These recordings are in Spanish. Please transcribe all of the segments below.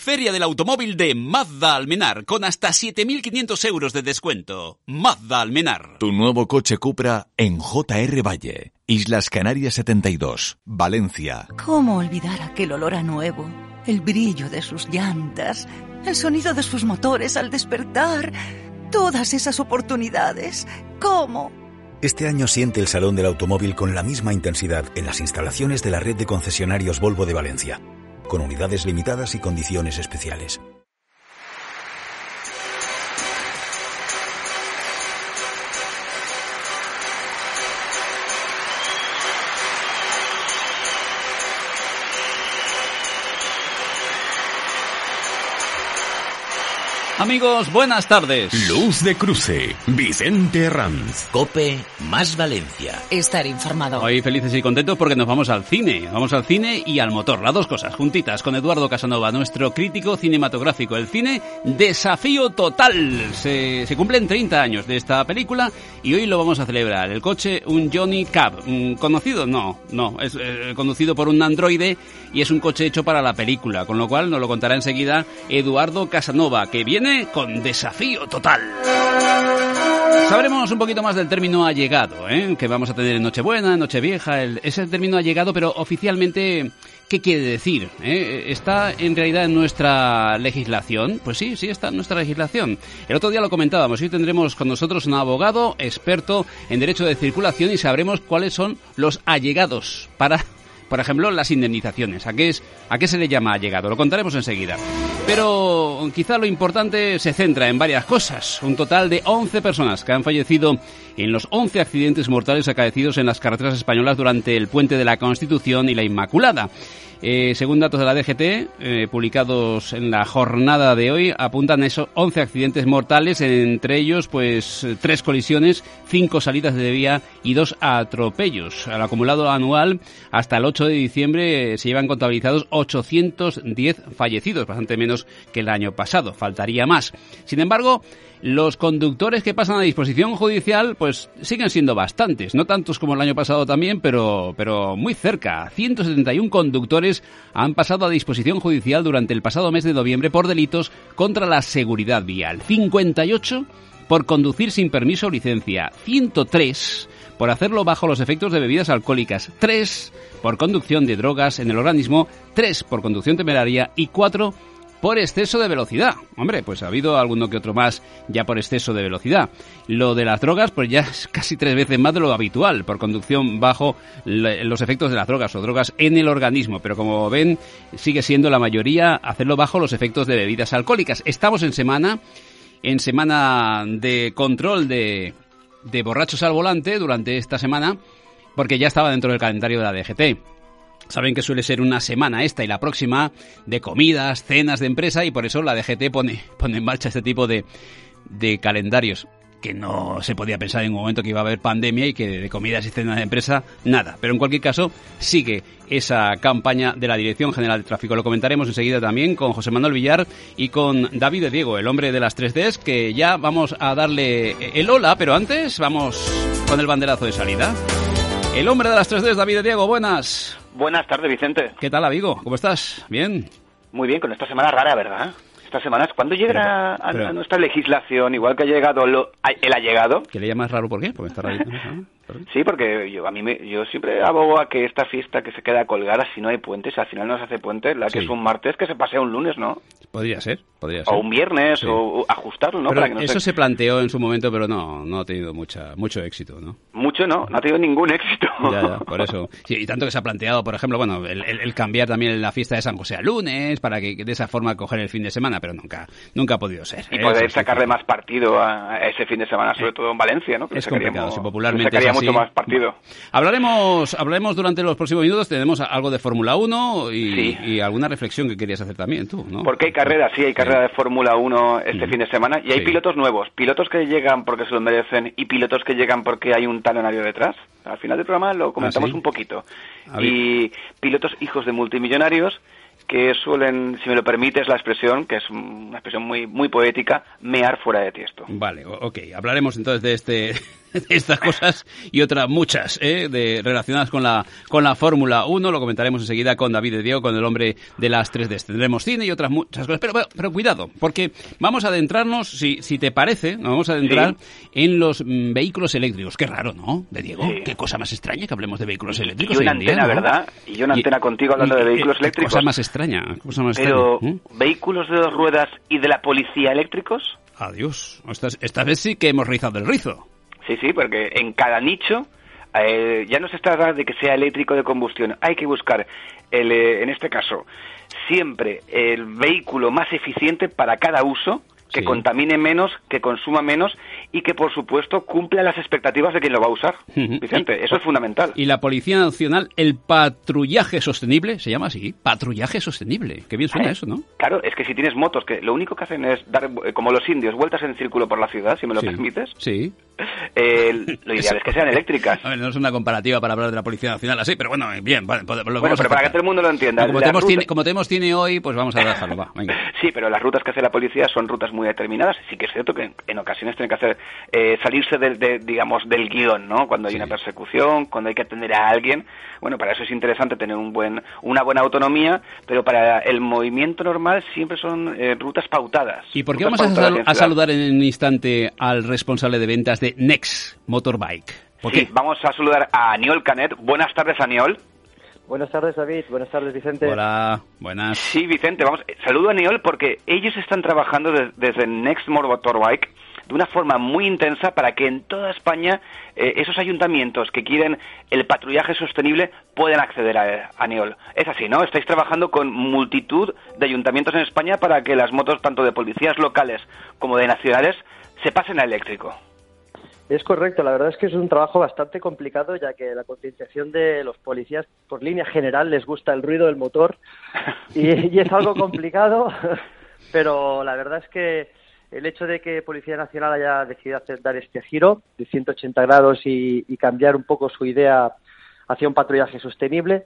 Feria del Automóvil de Mazda Almenar, con hasta 7.500 euros de descuento. Mazda Almenar. Tu nuevo coche Cupra en JR Valle, Islas Canarias 72, Valencia. ¿Cómo olvidar aquel olor a nuevo? El brillo de sus llantas, el sonido de sus motores al despertar, todas esas oportunidades. ¿Cómo? Este año siente el Salón del Automóvil con la misma intensidad en las instalaciones de la red de concesionarios Volvo de Valencia con unidades limitadas y condiciones especiales. Amigos, buenas tardes. Luz de cruce, Vicente Herranz. Cope más Valencia. Estar informado. Hoy felices y contentos porque nos vamos al cine. Vamos al cine y al motor. Las dos cosas juntitas con Eduardo Casanova, nuestro crítico cinematográfico. El cine, desafío total. Se, se cumplen 30 años de esta película y hoy lo vamos a celebrar. El coche, un Johnny Cab. ¿Conocido? No, no. Es eh, conducido por un androide y es un coche hecho para la película. Con lo cual nos lo contará enseguida Eduardo Casanova, que viene con desafío total. Sabremos un poquito más del término allegado, ¿eh? que vamos a tener en Nochebuena, en Nochevieja. El, término allegado, pero oficialmente, ¿qué quiere decir? ¿Eh? ¿Está en realidad en nuestra legislación? Pues sí, sí está en nuestra legislación. El otro día lo comentábamos. Hoy tendremos con nosotros un abogado experto en derecho de circulación y sabremos cuáles son los allegados para por ejemplo, las indemnizaciones. ¿A qué, es, ¿A qué se le llama allegado? Lo contaremos enseguida. Pero quizá lo importante se centra en varias cosas. Un total de 11 personas que han fallecido en los 11 accidentes mortales acaecidos en las carreteras españolas durante el puente de la Constitución y la Inmaculada. Eh, según datos de la DGT, eh, publicados en la jornada de hoy, apuntan esos 11 accidentes mortales, entre ellos, pues, tres colisiones, cinco salidas de vía y dos atropellos. Al acumulado anual, hasta el 8 de diciembre, eh, se llevan contabilizados 810 fallecidos, bastante menos que el año pasado. Faltaría más. Sin embargo, los conductores que pasan a disposición judicial pues siguen siendo bastantes, no tantos como el año pasado también, pero, pero muy cerca. 171 conductores han pasado a disposición judicial durante el pasado mes de noviembre por delitos contra la seguridad vial. 58 por conducir sin permiso o licencia. 103 por hacerlo bajo los efectos de bebidas alcohólicas. 3 por conducción de drogas en el organismo. 3 por conducción temeraria y 4 por exceso de velocidad. Hombre, pues ha habido alguno que otro más ya por exceso de velocidad. Lo de las drogas, pues ya es casi tres veces más de lo habitual, por conducción bajo los efectos de las drogas o drogas en el organismo. Pero como ven, sigue siendo la mayoría hacerlo bajo los efectos de bebidas alcohólicas. Estamos en semana, en semana de control de, de borrachos al volante durante esta semana, porque ya estaba dentro del calendario de la DGT. Saben que suele ser una semana esta y la próxima de comidas, cenas de empresa y por eso la DGT pone, pone en marcha este tipo de, de calendarios que no se podía pensar en un momento que iba a haber pandemia y que de comidas y cenas de empresa nada. Pero en cualquier caso sigue esa campaña de la Dirección General de Tráfico. Lo comentaremos enseguida también con José Manuel Villar y con David de Diego, el hombre de las 3Ds, que ya vamos a darle el hola, pero antes vamos con el banderazo de salida. El hombre de las 3Ds, David de Diego, buenas. Buenas tardes, Vicente. ¿Qué tal, amigo? ¿Cómo estás? ¿Bien? Muy bien, con esta semana rara, ¿verdad? Estas semanas, ¿cuándo llegará a, nuestra legislación, igual que ha llegado lo, el allegado? ¿Que le llamas raro por qué? Porque está raro. Sí, porque yo a mí me, yo siempre abogo a que esta fiesta que se queda colgada si no hay puentes, al final no se hace puente, la que es un martes que se pasea un lunes, ¿no? Podría ser, podría ser. O un viernes, o ajustarlo, ¿no? Para que eso se... planteó en su momento, pero no, no ha tenido mucha, mucho éxito, ¿no? Mucho no, no ha tenido ningún éxito. Ya, ya, por eso. y tanto que se ha planteado, por ejemplo, bueno, el, cambiar también la fiesta de San José a lunes, para que de esa forma coger el fin de semana, pero nunca, nunca ha podido ser. Y ¿eh? poder sacarle más partido a ese fin de semana, sobre todo en Valencia, ¿no? es complicado, si popularmente mucho más partido. Hablaremos, hablaremos durante los próximos minutos, tenemos algo de Fórmula 1 y, alguna reflexión que querías hacer también tú, ¿no? Porque hay carrera, sí, hay carrera de Fórmula 1 este fin de semana y hay Sí. pilotos nuevos, pilotos que llegan porque se lo merecen y pilotos que llegan porque hay un talonario detrás. Al final del programa lo comentamos ¿Ah, sí? un poquito. Y pilotos hijos de multimillonarios que suelen, si me lo permites la expresión, que es una expresión muy muy poética, mear fuera de tiesto. Vale, ok. Hablaremos entonces de este de estas cosas y otras muchas ¿eh? de, relacionadas con la con la Fórmula 1. Lo comentaremos enseguida con David de Diego, con el hombre de las 3D. Tendremos cine y otras muchas cosas. Pero, pero, pero cuidado, porque vamos a adentrarnos, si, si te parece, nos vamos a adentrar en los mm, vehículos eléctricos. Qué raro, ¿no? De Diego, Sí. qué cosa más extraña que hablemos de vehículos Y eléctricos. una hoy en día, antena, ¿no? ¿verdad? Y una antena contigo hablando de y- vehículos eléctricos. Cosa más extraña, cosa más Pero, extraña. ¿eh? ¿vehículos de dos ruedas y de la policía eléctricos? Adiós. Esta, esta vez sí que hemos rizado el rizo. Sí, sí, porque en cada nicho eh, ya no se trata de que sea eléctrico de combustión. Hay que buscar, el, eh, en este caso, siempre el vehículo más eficiente para cada uso, que Sí. contamine menos, que consuma menos y que, por supuesto, cumpla las expectativas de quien lo va a usar. Vicente, eso es fundamental. Y la Policía Nacional, el patrullaje sostenible, se llama así, patrullaje sostenible. Qué bien suena Eh, eso, ¿no? Claro, es que si tienes motos que lo único que hacen es dar, eh, como los indios, vueltas en círculo por la ciudad, si me lo Sí. permites, Sí. eh, lo ideal es que sean eléctricas. A ver, no es una comparativa para hablar de la Policía Nacional así, pero bueno, bien, vale, lo Bueno, pero para que todo el mundo lo entienda. No, como, tenemos rutas- tiene, como tenemos tiene hoy, pues vamos a dejarlo, va, venga. Sí, pero las rutas que hace la policía son rutas muy determinadas. Sí que es cierto que en, en ocasiones tienen que hacer eh, salirse del, de, digamos, del guion, ¿no? Cuando hay Sí. una persecución, cuando hay que atender a alguien. Bueno, para eso es interesante tener un buen, una buena autonomía, pero para el movimiento normal siempre son eh, rutas pautadas. ¿Y por qué vamos a, sal- a saludar en un instante al responsable de ventas de Next Motorbike? ¿Por Sí, vamos a saludar a Aniol Canet. Buenas tardes, Aniol. Buenas tardes, David. Buenas tardes, Vicente. Hola, buenas. Sí, Vicente, vamos. Saludo a Niol porque ellos están trabajando de- desde Next Motorbike de una forma muy intensa para que en toda España eh, esos ayuntamientos que quieren el patrullaje sostenible puedan acceder a, a Neol. Es así, ¿no? Estáis trabajando con multitud de ayuntamientos en España para que las motos, tanto de policías locales como de nacionales, se pasen a eléctrico. Es correcto, la verdad es que es un trabajo bastante complicado ya que la concienciación de los policías por línea general les gusta el ruido del motor y, y es algo complicado, pero la verdad es que el hecho de que Policía Nacional haya decidido hacer, dar este giro de 180 grados y, y cambiar un poco su idea hacia un patrullaje sostenible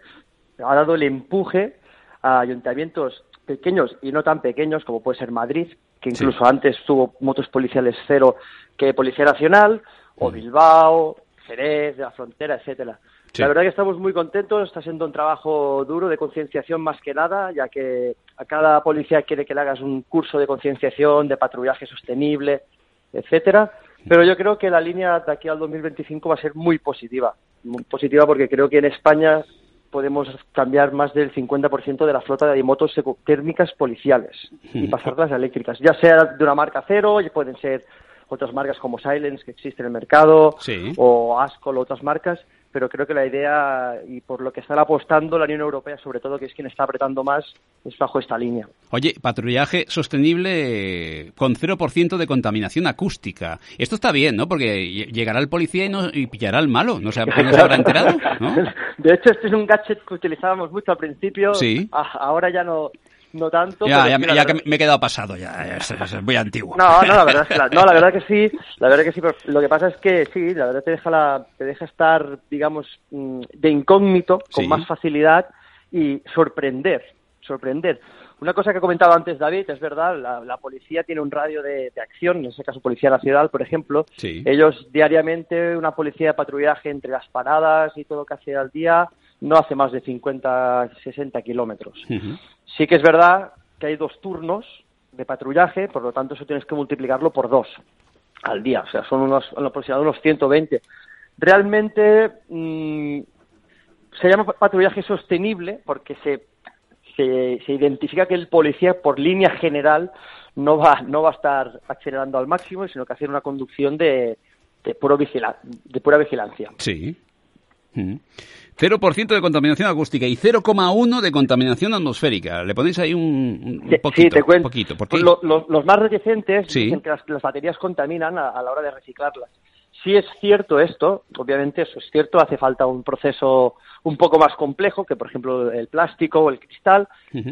ha dado el empuje a ayuntamientos pequeños y no tan pequeños como puede ser Madrid, que incluso antes tuvo motos policiales cero que Policía Nacional, o Bilbao, Jerez, de la Frontera, etcétera. Sí. La verdad que estamos muy contentos, está siendo un trabajo duro de concienciación más que nada, ya que a cada policía quiere que le hagas un curso de concienciación, de patrullaje sostenible, etcétera. Pero yo creo que la línea de aquí al 2025 va a ser muy positiva. Muy positiva porque creo que en España podemos cambiar más del 50% de la flota de motos térmicas policiales y pasarlas a eléctricas, ya sea de una marca cero, y pueden ser otras marcas como Silence que existe en el mercado, Sí. o Ascol o otras marcas, pero creo que la idea y por lo que están apostando la Unión Europea, sobre todo, que es quien está apretando más, es bajo esta línea. Oye, patrullaje sostenible con 0% de contaminación acústica. Esto está bien, ¿no? Porque ll- llegará el policía y, no, y pillará al malo. No se, no se habrá enterado, ¿no? De hecho, este es un gadget que utilizábamos mucho al principio. Sí. Ah, Ahora ya no, no tanto. Ya, ya, me- la ya verdad- que me he quedado pasado, ya, ya, es, es muy antiguo. No, no, la verdad, es que la, no, la verdad que sí, la verdad que sí, pero lo que pasa es que sí, la verdad te deja, la, te deja estar, digamos, mm, de incógnito, con Sí. más facilidad y sorprender, sorprender. Una cosa que ha comentado antes David, es verdad, la, la policía tiene un radio de, de acción, en ese caso Policía Nacional, por ejemplo. Sí. Ellos diariamente, una policía de patrullaje entre las paradas y todo lo que hace al día, no hace más de 50, 60 kilómetros. Sí que es verdad que hay dos turnos de patrullaje, por lo tanto eso tienes que multiplicarlo por dos al día, o sea, son unos, aproximadamente unos 120. Realmente mm, se llama pa- patrullaje sostenible porque se, se, se identifica que el policía por línea general no va, no va a estar acelerando al máximo, sino que hacer una conducción de, de, puro vigila- de pura vigilancia. Sí. Mm. 0% de contaminación acústica y 0,1 de contaminación atmosférica. Le ponéis ahí un, un Sí, poquito. sí, te cuento. poquito. ¿Por qué? Lo- lo- los más reticentes Sí. dicen que las, las baterías contaminan a, a la hora de reciclarlas. si es cierto esto, obviamente eso es cierto, hace falta un proceso un poco más complejo que, por ejemplo, el plástico o el cristal,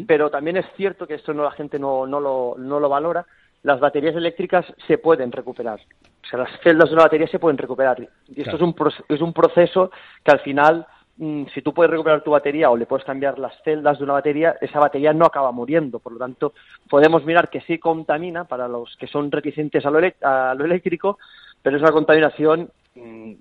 pero también es cierto que esto no la gente no, no, lo, no lo valora. Las baterías eléctricas se pueden recuperar. O sea, las celdas de una batería se pueden recuperar. Y esto es, un, es un proceso que al final si tú puedes recuperar tu batería o le puedes cambiar las celdas de una batería, esa batería no acaba muriendo. Por lo tanto, podemos mirar que sí contamina para los que son reticentes a lo, a lo eléctrico, pero es una contaminación mm,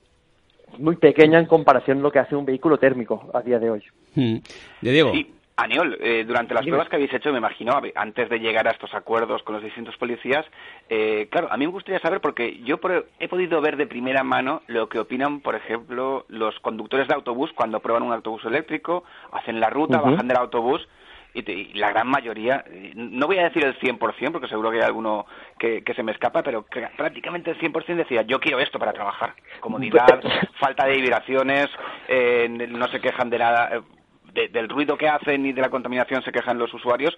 muy pequeña en comparación a lo que hace un vehículo térmico a día de hoy. Mm. ¿De Diego? Sí. Aniol, eh, durante las pruebas que habéis hecho, me imagino, antes de llegar a estos acuerdos con los distintos policías, eh, claro, a mí me gustaría saber, porque yo he podido ver de primera mano lo que opinan, por ejemplo, los conductores de autobús cuando prueban un autobús eléctrico, hacen la ruta, bajan del autobús y, la gran mayoría, no voy a decir el 100%, porque seguro que hay alguno que, se me escapa, pero prácticamente el 100% decía, yo quiero esto para trabajar. Comodidad, falta de vibraciones, eh, no se quejan de nada. Eh, del ruido que hacen y de la contaminación se quejan los usuarios.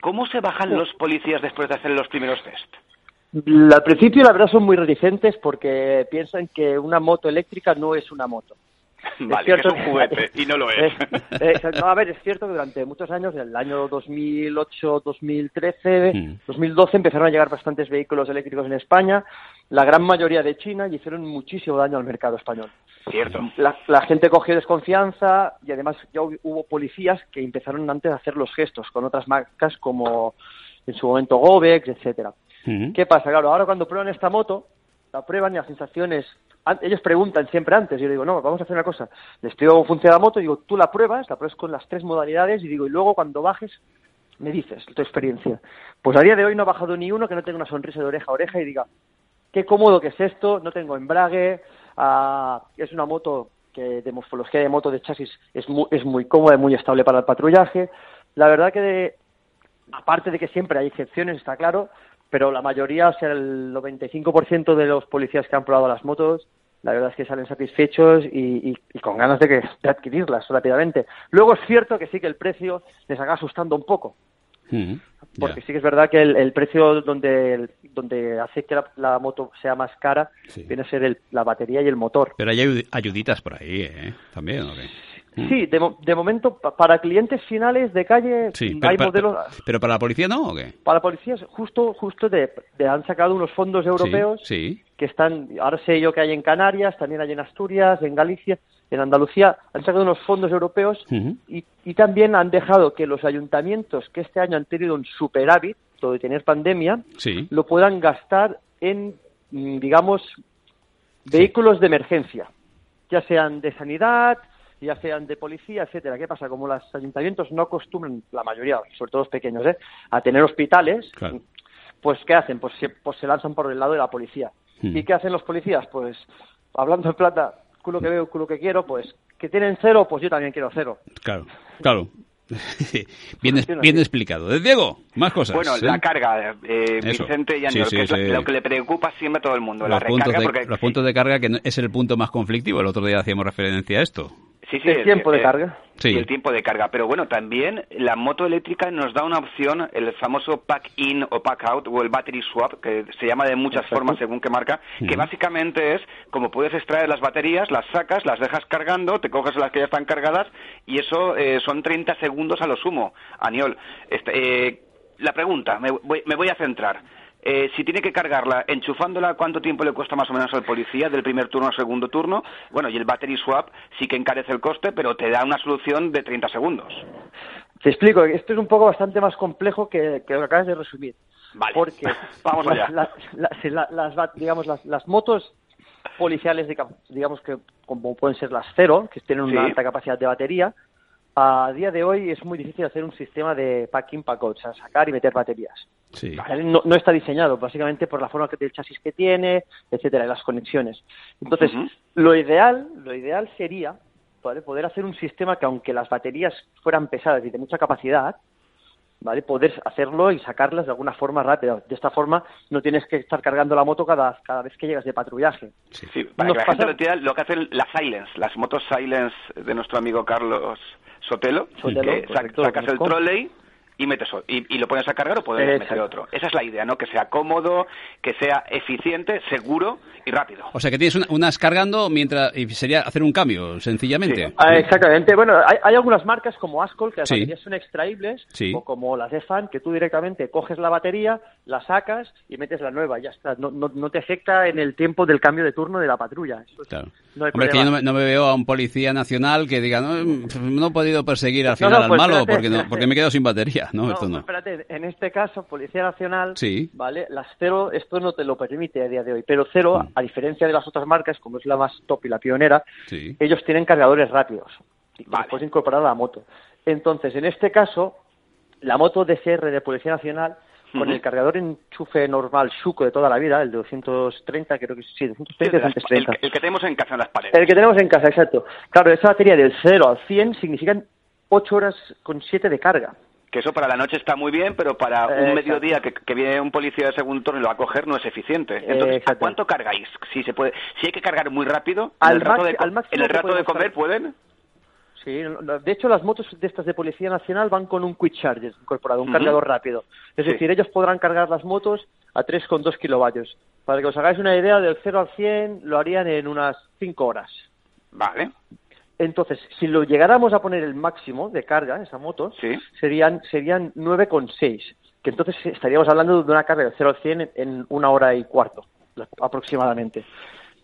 ¿Cómo se bajan los policías después de hacer los primeros test? Al principio, la verdad, son muy reticentes porque piensan que una moto eléctrica no es una moto. Vale, es, cierto, que es un juguete y no lo es. no, a ver, es cierto que durante muchos años, en el año 2008, 2013, 2012, empezaron a llegar bastantes vehículos eléctricos en España, la gran mayoría de China, y hicieron muchísimo daño al mercado español. Cierto. La, gente cogió desconfianza y además ya hubo policías que empezaron antes a hacer los gestos con otras marcas como en su momento Gobex, etcétera. ¿Qué pasa? Claro, ahora cuando prueban esta moto, la prueban y la sensación es ellos preguntan siempre antes, yo digo, no, vamos a hacer una cosa, les explico cómo funciona la moto, y digo, tú la pruebas, la pruebas con las tres modalidades, y digo, y luego cuando bajes, me dices tu experiencia. Pues a día de hoy no ha bajado ni uno que no tenga una sonrisa de oreja a oreja y diga, qué cómodo que es esto, no tengo embrague, ah, es una moto que de morfología de moto de chasis es muy, es muy cómoda y muy estable para el patrullaje. La verdad que, aparte de que siempre hay excepciones, está claro, pero la mayoría, o sea, el 95% de los policías que han probado las motos la verdad es que salen satisfechos y, con ganas de, que, de adquirirlas rápidamente. Luego es cierto que sí que el precio les haga asustando un poco. porque sí que es verdad que el, precio donde, donde hace que la, moto sea más cara viene a ser la batería y el motor. Pero hay ayuditas por ahí, ¿eh? También, ¿o Sí, de, de, momento para clientes finales de calle hay modelos. Pero, para la policía no o qué? Para la policía justo justo de, han sacado unos fondos europeos sí, que están. Ahora sé yo que hay en Canarias, también hay en Asturias, en Galicia, en Andalucía han sacado unos fondos europeos y, y también han dejado que los ayuntamientos que este año han tenido un superávit, todo de tener pandemia, lo puedan gastar en mm, digamos vehículos de emergencia, ya sean de sanidad ya sean de policía, etcétera. ¿Qué pasa? Como los ayuntamientos no acostumbran, la mayoría, sobre todo los pequeños, ¿eh? a tener hospitales, pues ¿qué hacen? Pues se, pues se lanzan por el lado de la policía. Hmm. ¿Y qué hacen los policías? Pues, hablando en plata, culo que veo, culo que quiero, pues que tienen cero, pues yo también quiero cero. Claro, claro. bien, bien explicado. ¿Eh, Diego, más cosas. Bueno, la carga, eh, Vicente y Aníbal, que es lo que le preocupa siempre a todo el mundo. Los, la puntos, de, los puntos de carga, que es el punto más conflictivo. El otro día hacíamos referencia a esto. Sí, sí, el tiempo de carga. Sí. el tiempo de carga. Pero bueno, también la moto eléctrica nos da una opción, el famoso pack-in o pack-out o el battery swap, que se llama de muchas formas según qué marca, que básicamente es como puedes extraer las baterías, las sacas, las dejas cargando, te coges las que ya están cargadas y eso eh, son 30 segundos a lo sumo. Aniol, este, eh, la pregunta, me voy a centrar. Eh, si tiene que cargarla enchufándola, ¿cuánto tiempo le cuesta más o menos al policía del primer turno al segundo turno? Bueno, y el battery swap sí que encarece el coste, pero te da una solución de 30 segundos. Te explico, esto es un poco bastante más complejo que, que lo que acabas de resumir. Vale, porque vamos allá. las, digamos, las, motos policiales, digamos que como pueden ser las cero, que tienen una alta capacidad de batería, a día de hoy es muy difícil hacer un sistema de packing pack o sea, sacar y meter baterías. No, está diseñado, básicamente por la forma que del chasis que tiene, etcétera, y las conexiones. Entonces, lo ideal, lo ideal sería poder hacer un sistema que aunque las baterías fueran pesadas y de mucha capacidad, ¿vale? Poder hacerlo y sacarlas de alguna forma rápida. De esta forma no tienes que estar cargando la moto cada, cada vez que llegas de patrullaje. Sí, para que la gente lo, entienda, lo que hacen las Silence, las motos Silence de nuestro amigo Carlos Sotelo, que sacas el trolley y metes y, y lo pones a cargar o puedes meter otro. Esa es la idea, ¿no? Que sea cómodo, que sea eficiente, seguro y rápido. O sea que tienes una- unas cargando mientras y sería hacer un cambio, sencillamente. Ah, exactamente. Bueno, hay, hay algunas marcas como Ascol que las Sí. baterías son extraíbles, Sí. o como las de Fan, que tú directamente coges la batería, la sacas y metes la nueva, ya está. No, no, no te afecta en el tiempo del cambio de turno de la patrulla. Eso es- Claro. No hay Hombre, es que yo no me, no me veo a un policía nacional que diga, no, no he podido perseguir al final no, al pues malo espérate, porque, no, espérate. porque me he quedado sin batería. No, No, esto no. espérate, en este caso, Policía Nacional, Sí. ¿vale? Las cero, esto no te lo permite a día de hoy, pero cero, Mm. a diferencia de las otras marcas, como es la más top y la pionera, Sí. ellos tienen cargadores rápidos y Vale. puedes incorporar a la moto. Entonces, en este caso, la moto DCR de Policía Nacional, con el cargador enchufe normal Shuko de toda la vida, el de 230, creo que sí, Sí, 230, el, 230. el que tenemos en casa en las paredes. El que tenemos en casa, exacto. Claro, esa batería del 0 al 100 significan 8 horas con 7 de carga. Que eso para la noche está muy bien, pero para un Exacto. mediodía que, que viene un policía de segundo turno y lo va a coger no es eficiente. Entonces, ¿a cuánto cargáis? Si se puede, si hay que cargar muy rápido, Al en el rato de, al en el rato de comer pueden. Sí, de hecho las motos de estas de Policía Nacional van con un quick charger incorporado, un cargador rápido. Es Sí. decir, ellos podrán cargar las motos a 3,2 kilovatios. Para que os hagáis una idea, del 0 al 100 lo harían en unas 5 horas. Vale. Entonces, si lo llegáramos a poner el máximo de carga, esa moto, Sí. serían, serían 9,6. Que entonces estaríamos hablando de una carga de 0 al 100 en, en una hora y cuarto, aproximadamente.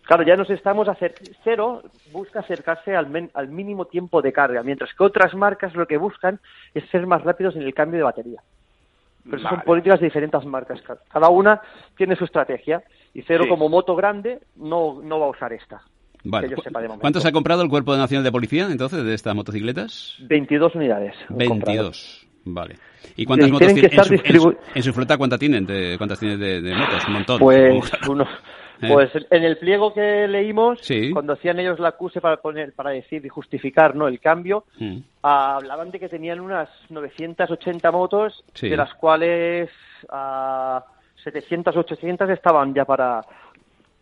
Claro, ya nos estamos hacer cero busca acercarse al, men- al mínimo tiempo de carga, mientras que otras marcas lo que buscan es ser más rápidos en el cambio de batería. Pero esas son Vale. políticas de diferentes marcas. Ca- Cada una tiene su estrategia. Y Cero Sí. como moto grande no, no va a usar esta. Vale. que yo sepa de momento. ¿Cuántos ha comprado el Cuerpo Nacional de Policía entonces de estas motocicletas? 22 unidades. han comprado. 22. Vale. ¿Y cuántas motos tienen que tiene en su, estar en, su, en su flota cuántas tienen? de- ¿Cuántas tienen de, de motos? Un montón. Pues unos. Pues en el pliego que leímos, Sí. cuando hacían ellos la acuse para poner, para decir y justificar no el cambio, Mm. ah, hablaban de que tenían unas 980 motos, Sí. de las cuales ah, 700 800 estaban ya para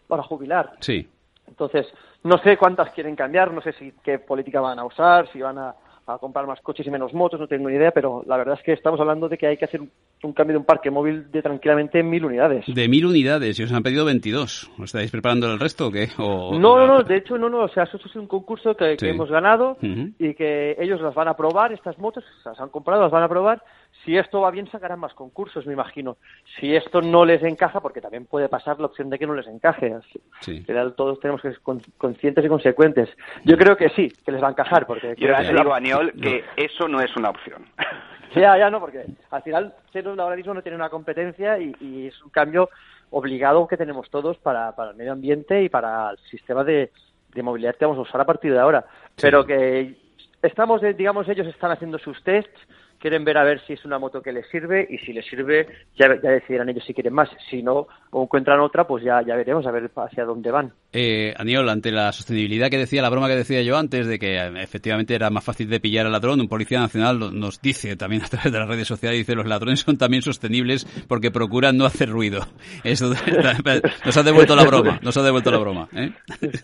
para jubilar. Sí. Entonces, no sé cuántas quieren cambiar, no sé si qué política van a usar, si van a, a comprar más coches y menos motos, no tengo ni idea, pero la verdad es que estamos hablando de que hay que hacer un, cambio de un parque móvil de tranquilamente mil unidades. De mil unidades y os han pedido 22. ¿Os estáis preparando el resto o qué? O- No, no, no, de hecho no, no, o sea, eso es un concurso que, hemos ganado y que ellos las van a probar, estas motos, las han comprado, las van a probar. Si esto va bien, sacarán más concursos, me imagino. Si esto no les encaja, porque también puede pasar la opción de que no les encaje. Sí. Todos tenemos que ser con- conscientes y consecuentes. Yo creo que sí, que les va a encajar, porque... Yo digo, Que eso no es una opción. Ya, ya, no, porque al final Cero ahora mismo no tiene una competencia y, y es un cambio obligado que tenemos todos para, para el medio ambiente y para el sistema de, de movilidad que vamos a usar a partir de ahora. Pero que estamos, eh, digamos, ellos están haciendo sus tests, quieren ver a ver si es una moto que les sirve y si les sirve ya, ya decidirán ellos si quieren más. Si no, o encuentran otra, pues ya, ya veremos a ver hacia dónde van. Eh, Aniol, ante la sostenibilidad que decía, la broma que decía yo antes, de que eh, efectivamente era más fácil de pillar al ladrón, un policía nacional nos dice también a través de las redes sociales, dice los ladrones son también sostenibles porque procuran no hacer ruido. Eso nos ha devuelto la broma, nos ha devuelto la broma. ¿eh?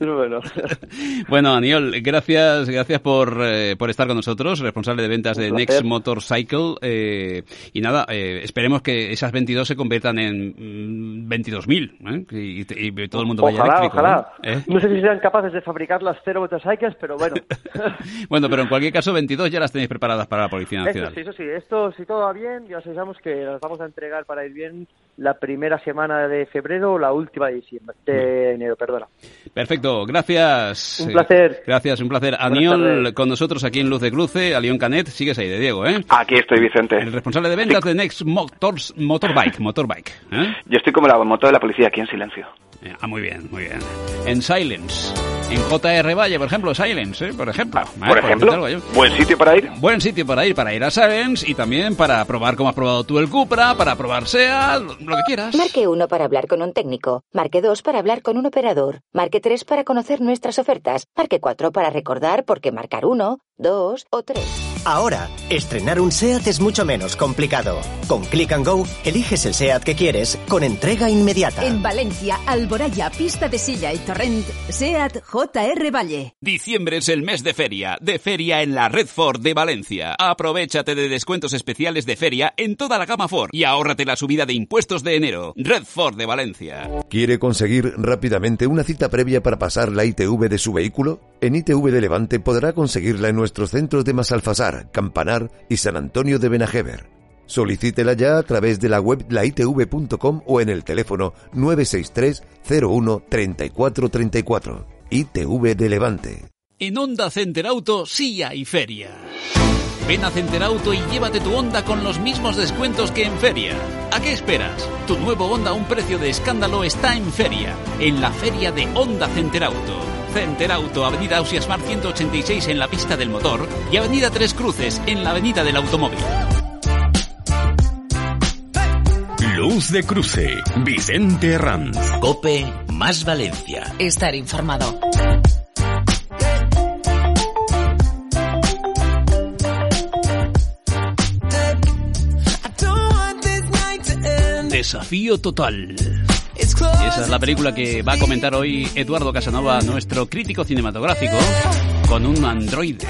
bueno. Bueno, Aniol, gracias, gracias por, eh, por estar con nosotros, responsable de ventas de. Next Motorcycle. eh, y nada, eh, esperemos que esas 22 se conviertan en mm, 22.000 ¿eh? y, y todo el mundo vaya eléctrico. ojalá. ¿Eh? ¿Eh? No sé si serán capaces de fabricar las cero motorcycles, pero bueno. Bueno, pero en cualquier caso, 22 ya las tenéis preparadas para la Policía Eso Nacional. sí, eso sí. Esto, si todo va bien, ya os avisamos que las vamos a entregar para ir bien la primera semana de febrero o la última de diciembre, de enero, perdona. Perfecto, gracias. Un placer. Gracias, un placer. Aniol con nosotros aquí en Luz de Cruce, a León Canet, sigues ahí de Diego, ¿eh? Aquí estoy, Vicente. El responsable de ventas de Next Motors, Motorbike, Motorbike. ¿eh? Yo estoy como la moto de la policía aquí en silencio. Eh, Ah, muy bien, muy bien. En Silence. En JR Valle, por ejemplo, Silence, ¿eh? por ejemplo. ¿eh? Por ejemplo, buen sitio para ir. Buen sitio para ir, para ir a Silence y también para probar como has probado tú el Cupra, para probar SEA, lo que quieras. Marque 1 para hablar con un técnico. Marque 2 para hablar con un operador. Marque 3 para conocer nuestras ofertas. Marque 4 para recordar por qué marcar 1, 2 o 3. Ahora, estrenar un SEAT es mucho menos complicado. Con Click and Go, eliges el SEAT que quieres con entrega inmediata. En Valencia, Alboraya, Pista de Silla y Torrent, SEAT JR Valle. Diciembre es el mes de feria, de feria en la Red Ford de Valencia. Aprovechate de descuentos especiales de feria en toda la gama Ford y ahórrate la subida de impuestos de enero. Red Ford de Valencia. ¿Quiere conseguir rápidamente una cita previa para pasar la ITV de su vehículo? En ITV de Levante podrá conseguirla en nuestros centros de Masalfasar, Campanar y San Antonio de Benajever. Solicítela ya a través de la web laitv.com o en el teléfono 963 01 34 34. ITV de Levante. En Honda Center Auto sí hay feria. Ven a Center Auto y llévate tu Honda con los mismos descuentos que en feria. ¿A qué esperas? Tu nuevo Honda a un precio de escándalo está en feria, en la feria de Honda Center Auto. Center Auto, Avenida Ausiasmar 186 en la pista del motor y Avenida Tres Cruces en la Avenida del Automóvil. Luz de cruce, Vicente Ranz. Cope más Valencia. Estar informado. Desafío total. Esa es la película que va a comentar hoy Eduardo Casanova, nuestro crítico cinematográfico, con un androide.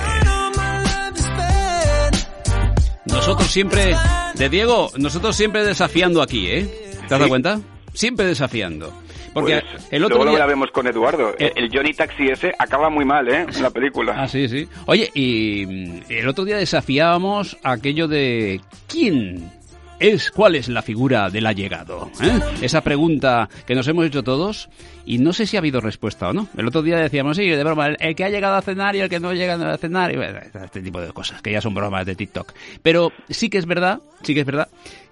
Nosotros siempre, de Diego, nosotros siempre desafiando aquí, ¿eh? ¿Te has dado cuenta? Siempre desafiando. Porque Pues, el otro luego día... lo vemos con Eduardo. Eh, el Johnny Taxi ese acaba muy mal, ¿eh? La película. Ah, sí, sí. Oye, y mm, el otro día desafiábamos aquello de ¿quién es, cuál es la figura del allegado? ¿Eh? Esa pregunta que nos hemos hecho todos y no sé si ha habido respuesta o no. El otro día decíamos, sí, de broma, el, que ha llegado a cenar y el que no llega a cenar, y este tipo de cosas, que ya son bromas de TikTok. Pero sí que es verdad, sí que es verdad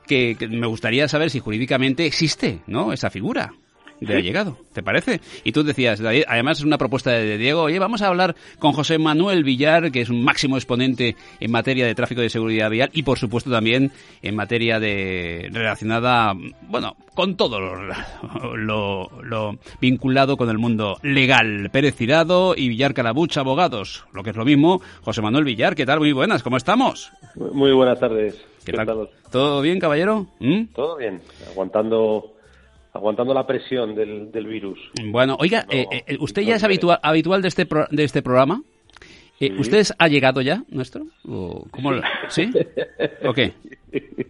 que, que me gustaría saber si jurídicamente existe, ¿no? Esa figura de Sí. allegado, ¿te parece? Y tú decías, además es una propuesta de Diego, oye, vamos a hablar con José Manuel Villar, que es un máximo exponente en materia de tráfico de seguridad vial y por supuesto también en materia de relacionada, bueno, con todo lo, lo- lo vinculado con el mundo legal. Pérez Cirado y Villar Calabuch, abogados, lo que es lo mismo. José Manuel Villar, ¿qué tal? Muy buenas, ¿cómo estamos? Muy buenas tardes. ¿Qué tal? ¿Todo bien, caballero? ¿Mm? Todo bien, aguantando aguantando la presión del, del virus. Bueno, oiga, eh, eh, usted ya es habitual, habitual de este pro- de este programa. Eh, Sí. ¿Usted ha llegado ya, nuestro? ¿O cómo lo- ¿Sí? ¿O qué?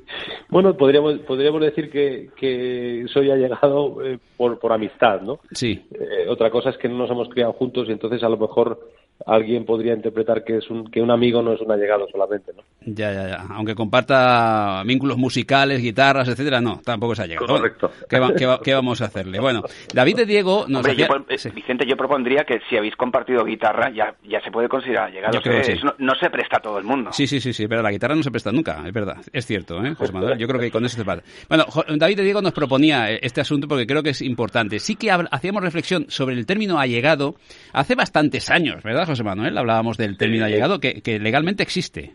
Bueno, podríamos podríamos decir que, que soy allegado eh, por, por amistad, ¿no? Sí. Eh, otra cosa es que no nos hemos criado juntos y entonces a lo mejor alguien podría interpretar que es un que un amigo no es un allegado solamente, ¿no? Ya, ya, ya. Aunque comparta vínculos musicales, guitarras, etcétera, no, tampoco se ha llegado. Correcto. ¿Qué, va- qué va- qué vamos a hacerle? Bueno, David de Diego nos Hombre, hacía- yo eh, Vicente, yo propondría que si habéis compartido guitarra ya, ya se puede considerar allegado. Yo creo que sí. Eso no, no se presta a todo el mundo. Sí, sí, sí, sí, pero la guitarra no se presta nunca, es verdad, es cierto, ¿eh, José Manuel? Yo creo que con eso se pasa. Bueno, David de Diego nos proponía eh, este asunto porque creo que es importante. Sí que hacíamos reflexión sobre el término allegado hace bastantes años, ¿verdad, José Manuel? Hablábamos del término allegado que, que legalmente existe.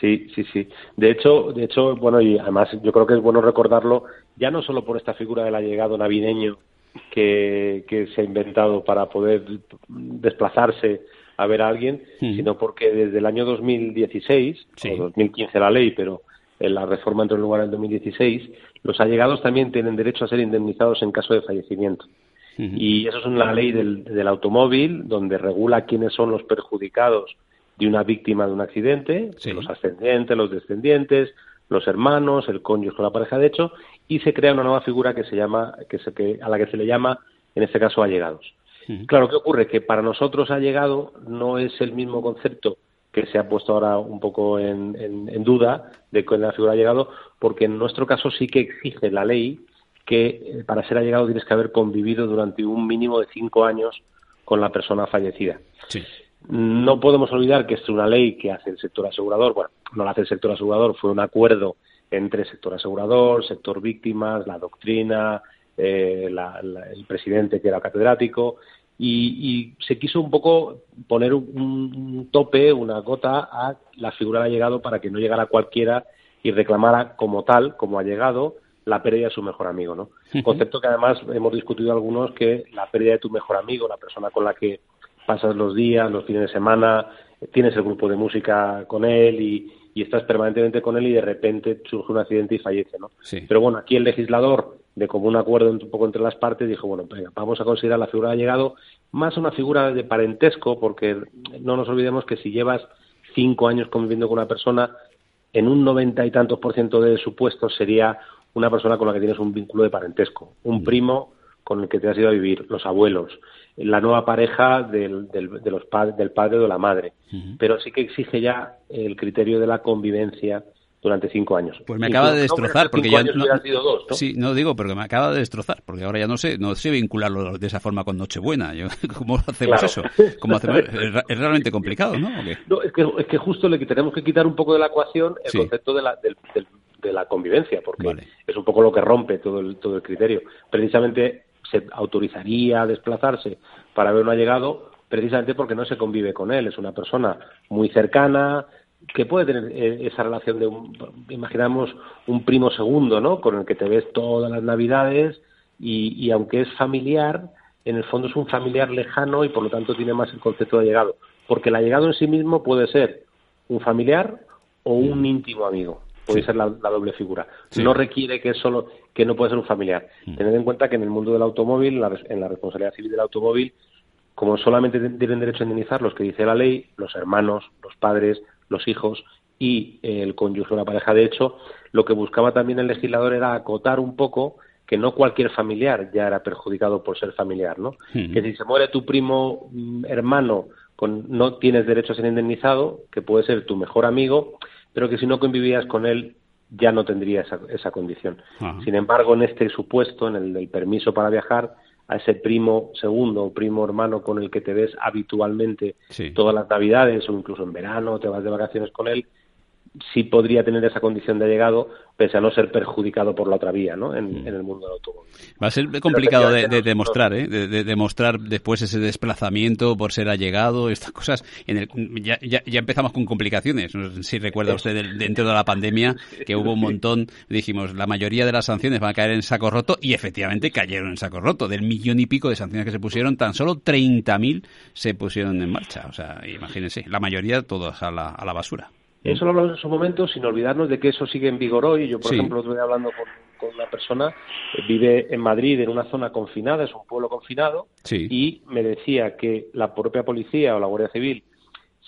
Sí, sí, sí. De hecho, de hecho, bueno, y además yo creo que es bueno recordarlo, ya no solo por esta figura del allegado navideño que, que se ha inventado para poder desplazarse a ver a alguien, sino porque desde el año 2016, o 2015 la ley, pero en la reforma entró en lugar en 2016, los allegados también tienen derecho a ser indemnizados en caso de fallecimiento. Y eso es una ley del, del automóvil donde regula quiénes son los perjudicados de una víctima de un accidente, los ascendientes, los descendientes, los hermanos, el cónyuge o la pareja de hecho, y se crea una nueva figura que se llama, que se, que, a la que se le llama, en este caso, allegados. Claro, ¿qué ocurre? Que para nosotros allegado no es el mismo concepto que se ha puesto ahora un poco en, en- en duda de la figura allegado, porque en nuestro caso sí que exige la ley que eh, para ser allegado tienes que haber convivido durante un mínimo de cinco años con la persona fallecida. No podemos olvidar que es una ley que hace el sector asegurador, bueno, no la hace el sector asegurador, fue un acuerdo entre sector asegurador, sector víctimas, la doctrina, eh, la- la- el presidente que era catedrático, y, y se quiso un poco poner un, un tope, una gota a la figura de allegado para que no llegara cualquiera y reclamara como tal, como allegado, la pérdida de su mejor amigo, ¿no? Concepto que además hemos discutido algunos que la pérdida de tu mejor amigo, la persona con la que pasas los días, los fines de semana, tienes el grupo de música con él y, y estás permanentemente con él y de repente surge un accidente y fallece, ¿no? Pero bueno, aquí el legislador, de común acuerdo un poco entre las partes, dijo, bueno, venga, vamos a considerar la figura de llegado más una figura de parentesco, porque no nos olvidemos que si llevas cinco años conviviendo con una persona, en un noventa y tantos por ciento de su puesto sería una persona con la que tienes un vínculo de parentesco, un primo con el que te has ido a vivir, los abuelos, la nueva pareja del, del, de los del padre o de la madre. Pero sí que exige ya el criterio de la convivencia durante cinco años. Pues me acaba de destrozar, porque ya no, Sí, no digo, pero me acaba de destrozar, porque ahora ya no sé, no sé vincularlo de esa forma con Nochebuena. Yo, ¿Cómo hacemos eso? ¿Cómo hacemos? Es, realmente complicado, ¿no? no es, que, es que justo le tenemos que quitar un poco de la ecuación el concepto de la, de la convivencia, porque es un poco lo que rompe todo el, todo el criterio. Precisamente se autorizaría a desplazarse para ver un allegado precisamente porque no se convive con él. Es una persona muy cercana, que puede tener eh, esa relación de, un, imaginamos, un primo segundo, ¿no? Con el que te ves todas las navidades y, y, aunque es familiar, en el fondo es un familiar lejano y por lo tanto tiene más el concepto de allegado. Porque el allegado en sí mismo puede ser un familiar o un íntimo amigo. Puede ser la, doble figura. No requiere que solo que no puede ser un familiar. Mm. Tened en cuenta que en el mundo del automóvil, en la responsabilidad civil del automóvil, como solamente tienen derecho a indemnizar los que dice la ley, los hermanos, los padres, los hijos y el cónyuge o la pareja de hecho, lo que buscaba también el legislador era acotar un poco que no cualquier familiar ya era perjudicado por ser familiar, ¿no? Que si se muere tu primo mm, hermano con, no tienes derecho a ser indemnizado, que puede ser tu mejor amigo, pero que si no convivías con él ya no tendría esa, esa condición. Sin embargo, en este supuesto, en el del permiso para viajar, a ese primo segundo o primo hermano con el que te ves habitualmente todas las navidades o incluso en verano te vas de vacaciones con él, sí podría tener esa condición de llegado, pese a no ser perjudicado por la otra vía, ¿no? En, mm. el mundo del automóvil. Va a ser complicado de, demostrar, ¿eh? De, demostrar después ese desplazamiento por ser allegado, estas cosas. En el, ya, ya, empezamos con complicaciones. si recuerda usted dentro de la pandemia que hubo un montón, dijimos, la mayoría de las sanciones van a caer en saco roto y efectivamente cayeron en saco roto. Del millón y pico de sanciones que se pusieron, tan solo 30.000 se pusieron en marcha. O sea, imagínense, la mayoría todas a la, a la basura. Eso lo hablamos en su momento sin olvidarnos de que eso sigue en vigor hoy. Yo, por ejemplo, estoy hablando con, una persona que vive en Madrid, en una zona confinada, es un pueblo confinado, y me decía que la propia policía o la Guardia Civil,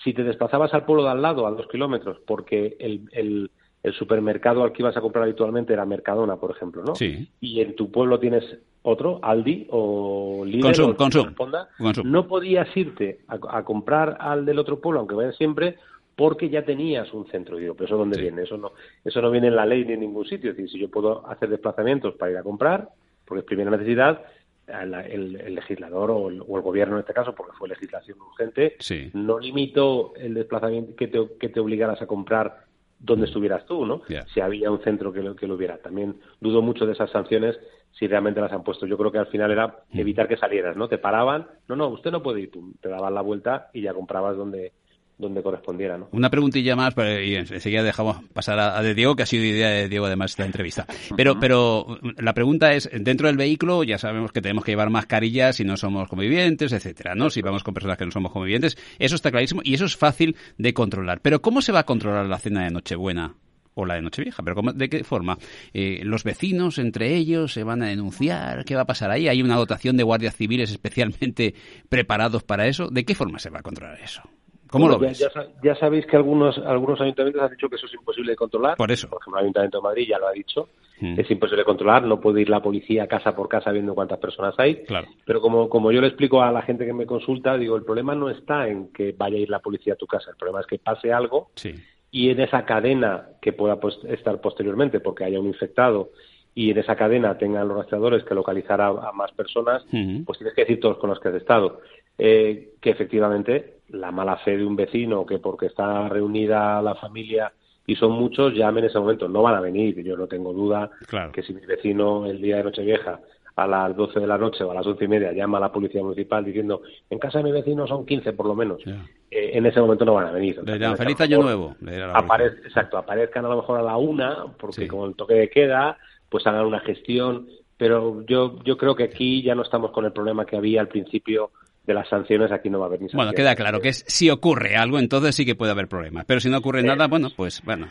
si te desplazabas al pueblo de al lado, a dos kilómetros, porque el, el, supermercado al que ibas a comprar habitualmente era Mercadona, por ejemplo, ¿no? Y en tu pueblo tienes otro, Aldi o Lidl o Consum. no podías irte a, a comprar al del otro pueblo, aunque vayas siempre, porque ya tenías un centro. Digo, pero eso dónde viene? Eso no, eso no viene en la ley ni en ningún sitio. Es decir, si yo puedo hacer desplazamientos para ir a comprar, porque es primera necesidad, el, legislador o el, gobierno en este caso, porque fue legislación urgente, no limitó el desplazamiento que te, que te obligaras a comprar donde mm. estuvieras tú, ¿no? Si había un centro que lo, que lo hubiera. También dudo mucho de esas sanciones si realmente las han puesto. Yo creo que al final era mm. evitar que salieras, ¿no? Te paraban, no, no, usted no puede ir, tú te daban la vuelta y ya comprabas donde donde correspondiera. ¿no? Una preguntilla más y enseguida dejamos pasar a, de Diego, que ha sido idea de Diego además esta entrevista. Pero, pero la pregunta es, dentro del vehículo ya sabemos que tenemos que llevar mascarillas si no somos convivientes, etcétera, ¿no? Si vamos con personas que no somos convivientes, eso está clarísimo y eso es fácil de controlar. Pero ¿cómo se va a controlar la cena de Nochebuena? o la de Nochevieja, pero ¿de qué forma? Eh, ¿Los vecinos entre ellos se van a denunciar? ¿Qué va a pasar ahí? ¿Hay una dotación de guardias civiles especialmente preparados para eso? ¿De qué forma se va a controlar eso? ¿Cómo lo ves? Ya, sabéis que algunos, algunos ayuntamientos han dicho que eso es imposible de controlar. Por eso. Por ejemplo, el Ayuntamiento de Madrid ya lo ha dicho. Mm. Es imposible de controlar. No puede ir la policía casa por casa viendo cuántas personas hay. Claro. Pero como, como yo le explico a la gente que me consulta, digo, el problema no está en que vaya a ir la policía a tu casa. El problema es que pase algo y en esa cadena que pueda estar posteriormente porque haya un infectado y en esa cadena tengan los rastreadores que localizar a, más personas, pues tienes que decir todos con los que has estado. Eh, que efectivamente la mala fe de un vecino que porque está reunida la familia y son muchos, llame en ese momento. No van a venir, yo no tengo duda que si mi vecino el día de Nochevieja a las 12 de la noche o a las once y media llama a la policía municipal diciendo en casa de mi vecino son 15 por lo menos, eh, en ese momento no van a venir. feliz año nuevo. exacto, aparezcan a lo mejor a la una, porque con el toque de queda, pues hagan una gestión, pero yo, yo creo que aquí ya no estamos con el problema que había al principio de las sanciones, aquí no va a haber ni sanciones. Bueno, queda claro que es, si ocurre algo, entonces sí que puede haber problemas. Pero si no ocurre nada, bueno, pues bueno,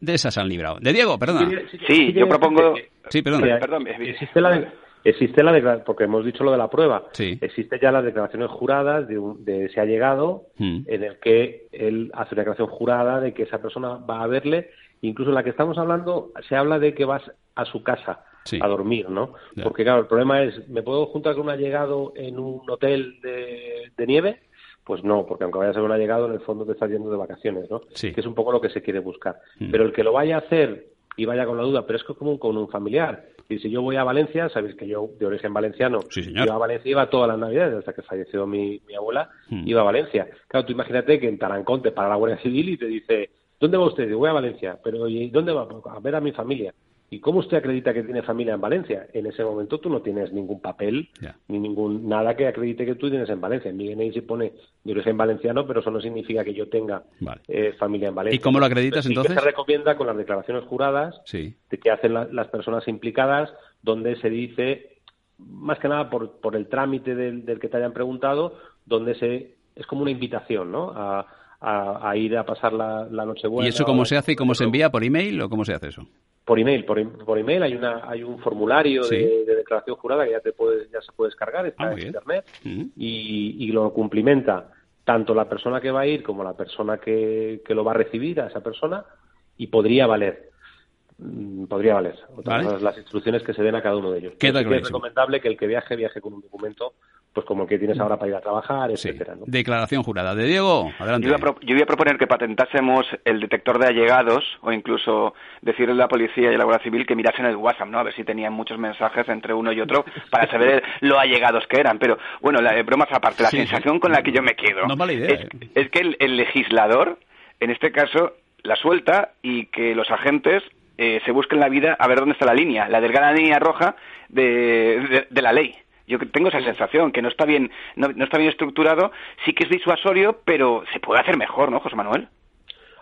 de esas han librado. De Diego, perdona. Sí, yo propongo... Sí, perdón. perdón. Existe la, existe la porque hemos dicho lo de la prueba, existe ya las declaraciones juradas de, de se ha llegado Hmm. en el que él hace una declaración jurada de que esa persona va a verle, incluso en la que estamos hablando se habla de que vas a su casa a dormir, ¿no? Porque claro, el problema es, ¿me puedo juntar con un allegado en un hotel de, de nieve? Pues no, porque aunque vaya a ser un allegado, en el fondo te estás yendo de vacaciones, ¿no? Sí. Que es un poco lo que se quiere buscar. Hmm. Pero el que lo vaya a hacer y vaya con la duda, pero es que como con un familiar. Y si yo voy a Valencia, sabéis que yo, de origen valenciano, señor. yo a Valencia iba todas las navidades, hasta que falleció mi, mi abuela, Hmm. iba a Valencia. Claro, tú imagínate que en Tarancón te para la Guardia Civil y te dice, ¿dónde va usted? Digo, voy a Valencia. Pero ¿y dónde va? "Pues A ver a mi familia. ¿Y cómo usted acredita que tiene familia en Valencia? En ese momento tú no tienes ningún papel ni ningún nada que acredite que tú tienes en Valencia. En mi DNI se pone de origen valenciano, pero eso no significa que yo tenga eh, familia en Valencia. ¿Y cómo lo acreditas, sí que entonces? se recomienda con las declaraciones juradas Sí. de que hacen la- las personas implicadas, donde se dice, más que nada por, por el trámite del, del que te hayan preguntado, donde se es como una invitación, ¿no? A, a- a ir a pasar la, la Nochebuena. ¿Y eso cómo se hace y cómo se envía? ¿Por email o cómo se hace eso? Por email, por, por email hay una hay un formulario Sí. de, de declaración jurada que ya te puedes ya se puede descargar, está Ah, en bien. internet Mm. y, y lo cumplimenta tanto la persona que va a ir como la persona que, que lo va a recibir a esa persona y podría valer. Mm, Podría valer. Otra Vale. cosa es las instrucciones que se den a cada uno de ellos. Queda sí que es recomendable que el que viaje viaje con un documento pues como el que tienes ahora para ir a trabajar, etcétera, ¿no? Declaración jurada. De Diego, adelante. Yo iba, a pro- yo iba a proponer que patentásemos el detector de allegados o incluso decirle a la policía y a la Guardia Civil que mirasen el WhatsApp, ¿no? A ver si tenían muchos mensajes entre uno y otro para saber lo allegados que eran. Pero bueno, la, eh, bromas aparte, la Sí, sensación con la que yo me quedo No es mala idea, es, ¿eh? es que el, el legislador, en este caso, la suelta y que los agentes eh, se busquen la vida a ver dónde está la línea, la delgada línea roja de, de- de la ley. Yo que tengo esa sensación, que no está bien, no, no está bien estructurado, sí que es disuasorio, pero se puede hacer mejor, ¿no, José Manuel?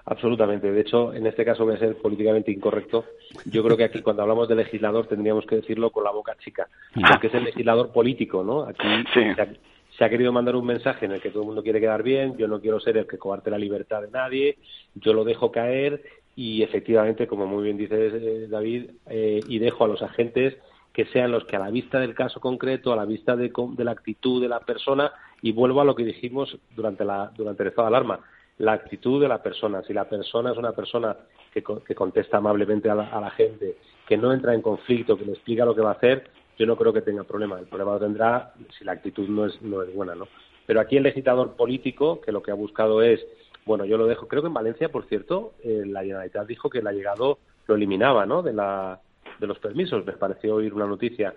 Absolutamente. De hecho, en este caso voy a ser políticamente incorrecto. Yo creo que aquí cuando hablamos de legislador tendríamos que decirlo con la boca chica, porque es el legislador político, ¿no? Aquí se, ha, se ha querido mandar un mensaje en el que todo el mundo quiere quedar bien, yo no quiero ser el que coarte la libertad de nadie, yo lo dejo caer y efectivamente, como muy bien dices eh, David, eh, y dejo a los agentes que sean los que a la vista del caso concreto, a la vista de, de la actitud de la persona, y vuelvo a lo que dijimos durante, la, durante el estado de alarma, la actitud de la persona. Si la persona es una persona que, que contesta amablemente a la, a la gente, que no entra en conflicto, que le explica lo que va a hacer, yo no creo que tenga problema. El problema lo tendrá si la actitud no es, no es buena, ¿no? Pero aquí el legislador político, que lo que ha buscado es, bueno, yo lo dejo, creo que en Valencia, por cierto, eh, la Generalitat dijo que el allegado lo eliminaba, ¿no? De, la, de los permisos. Me pareció oír una noticia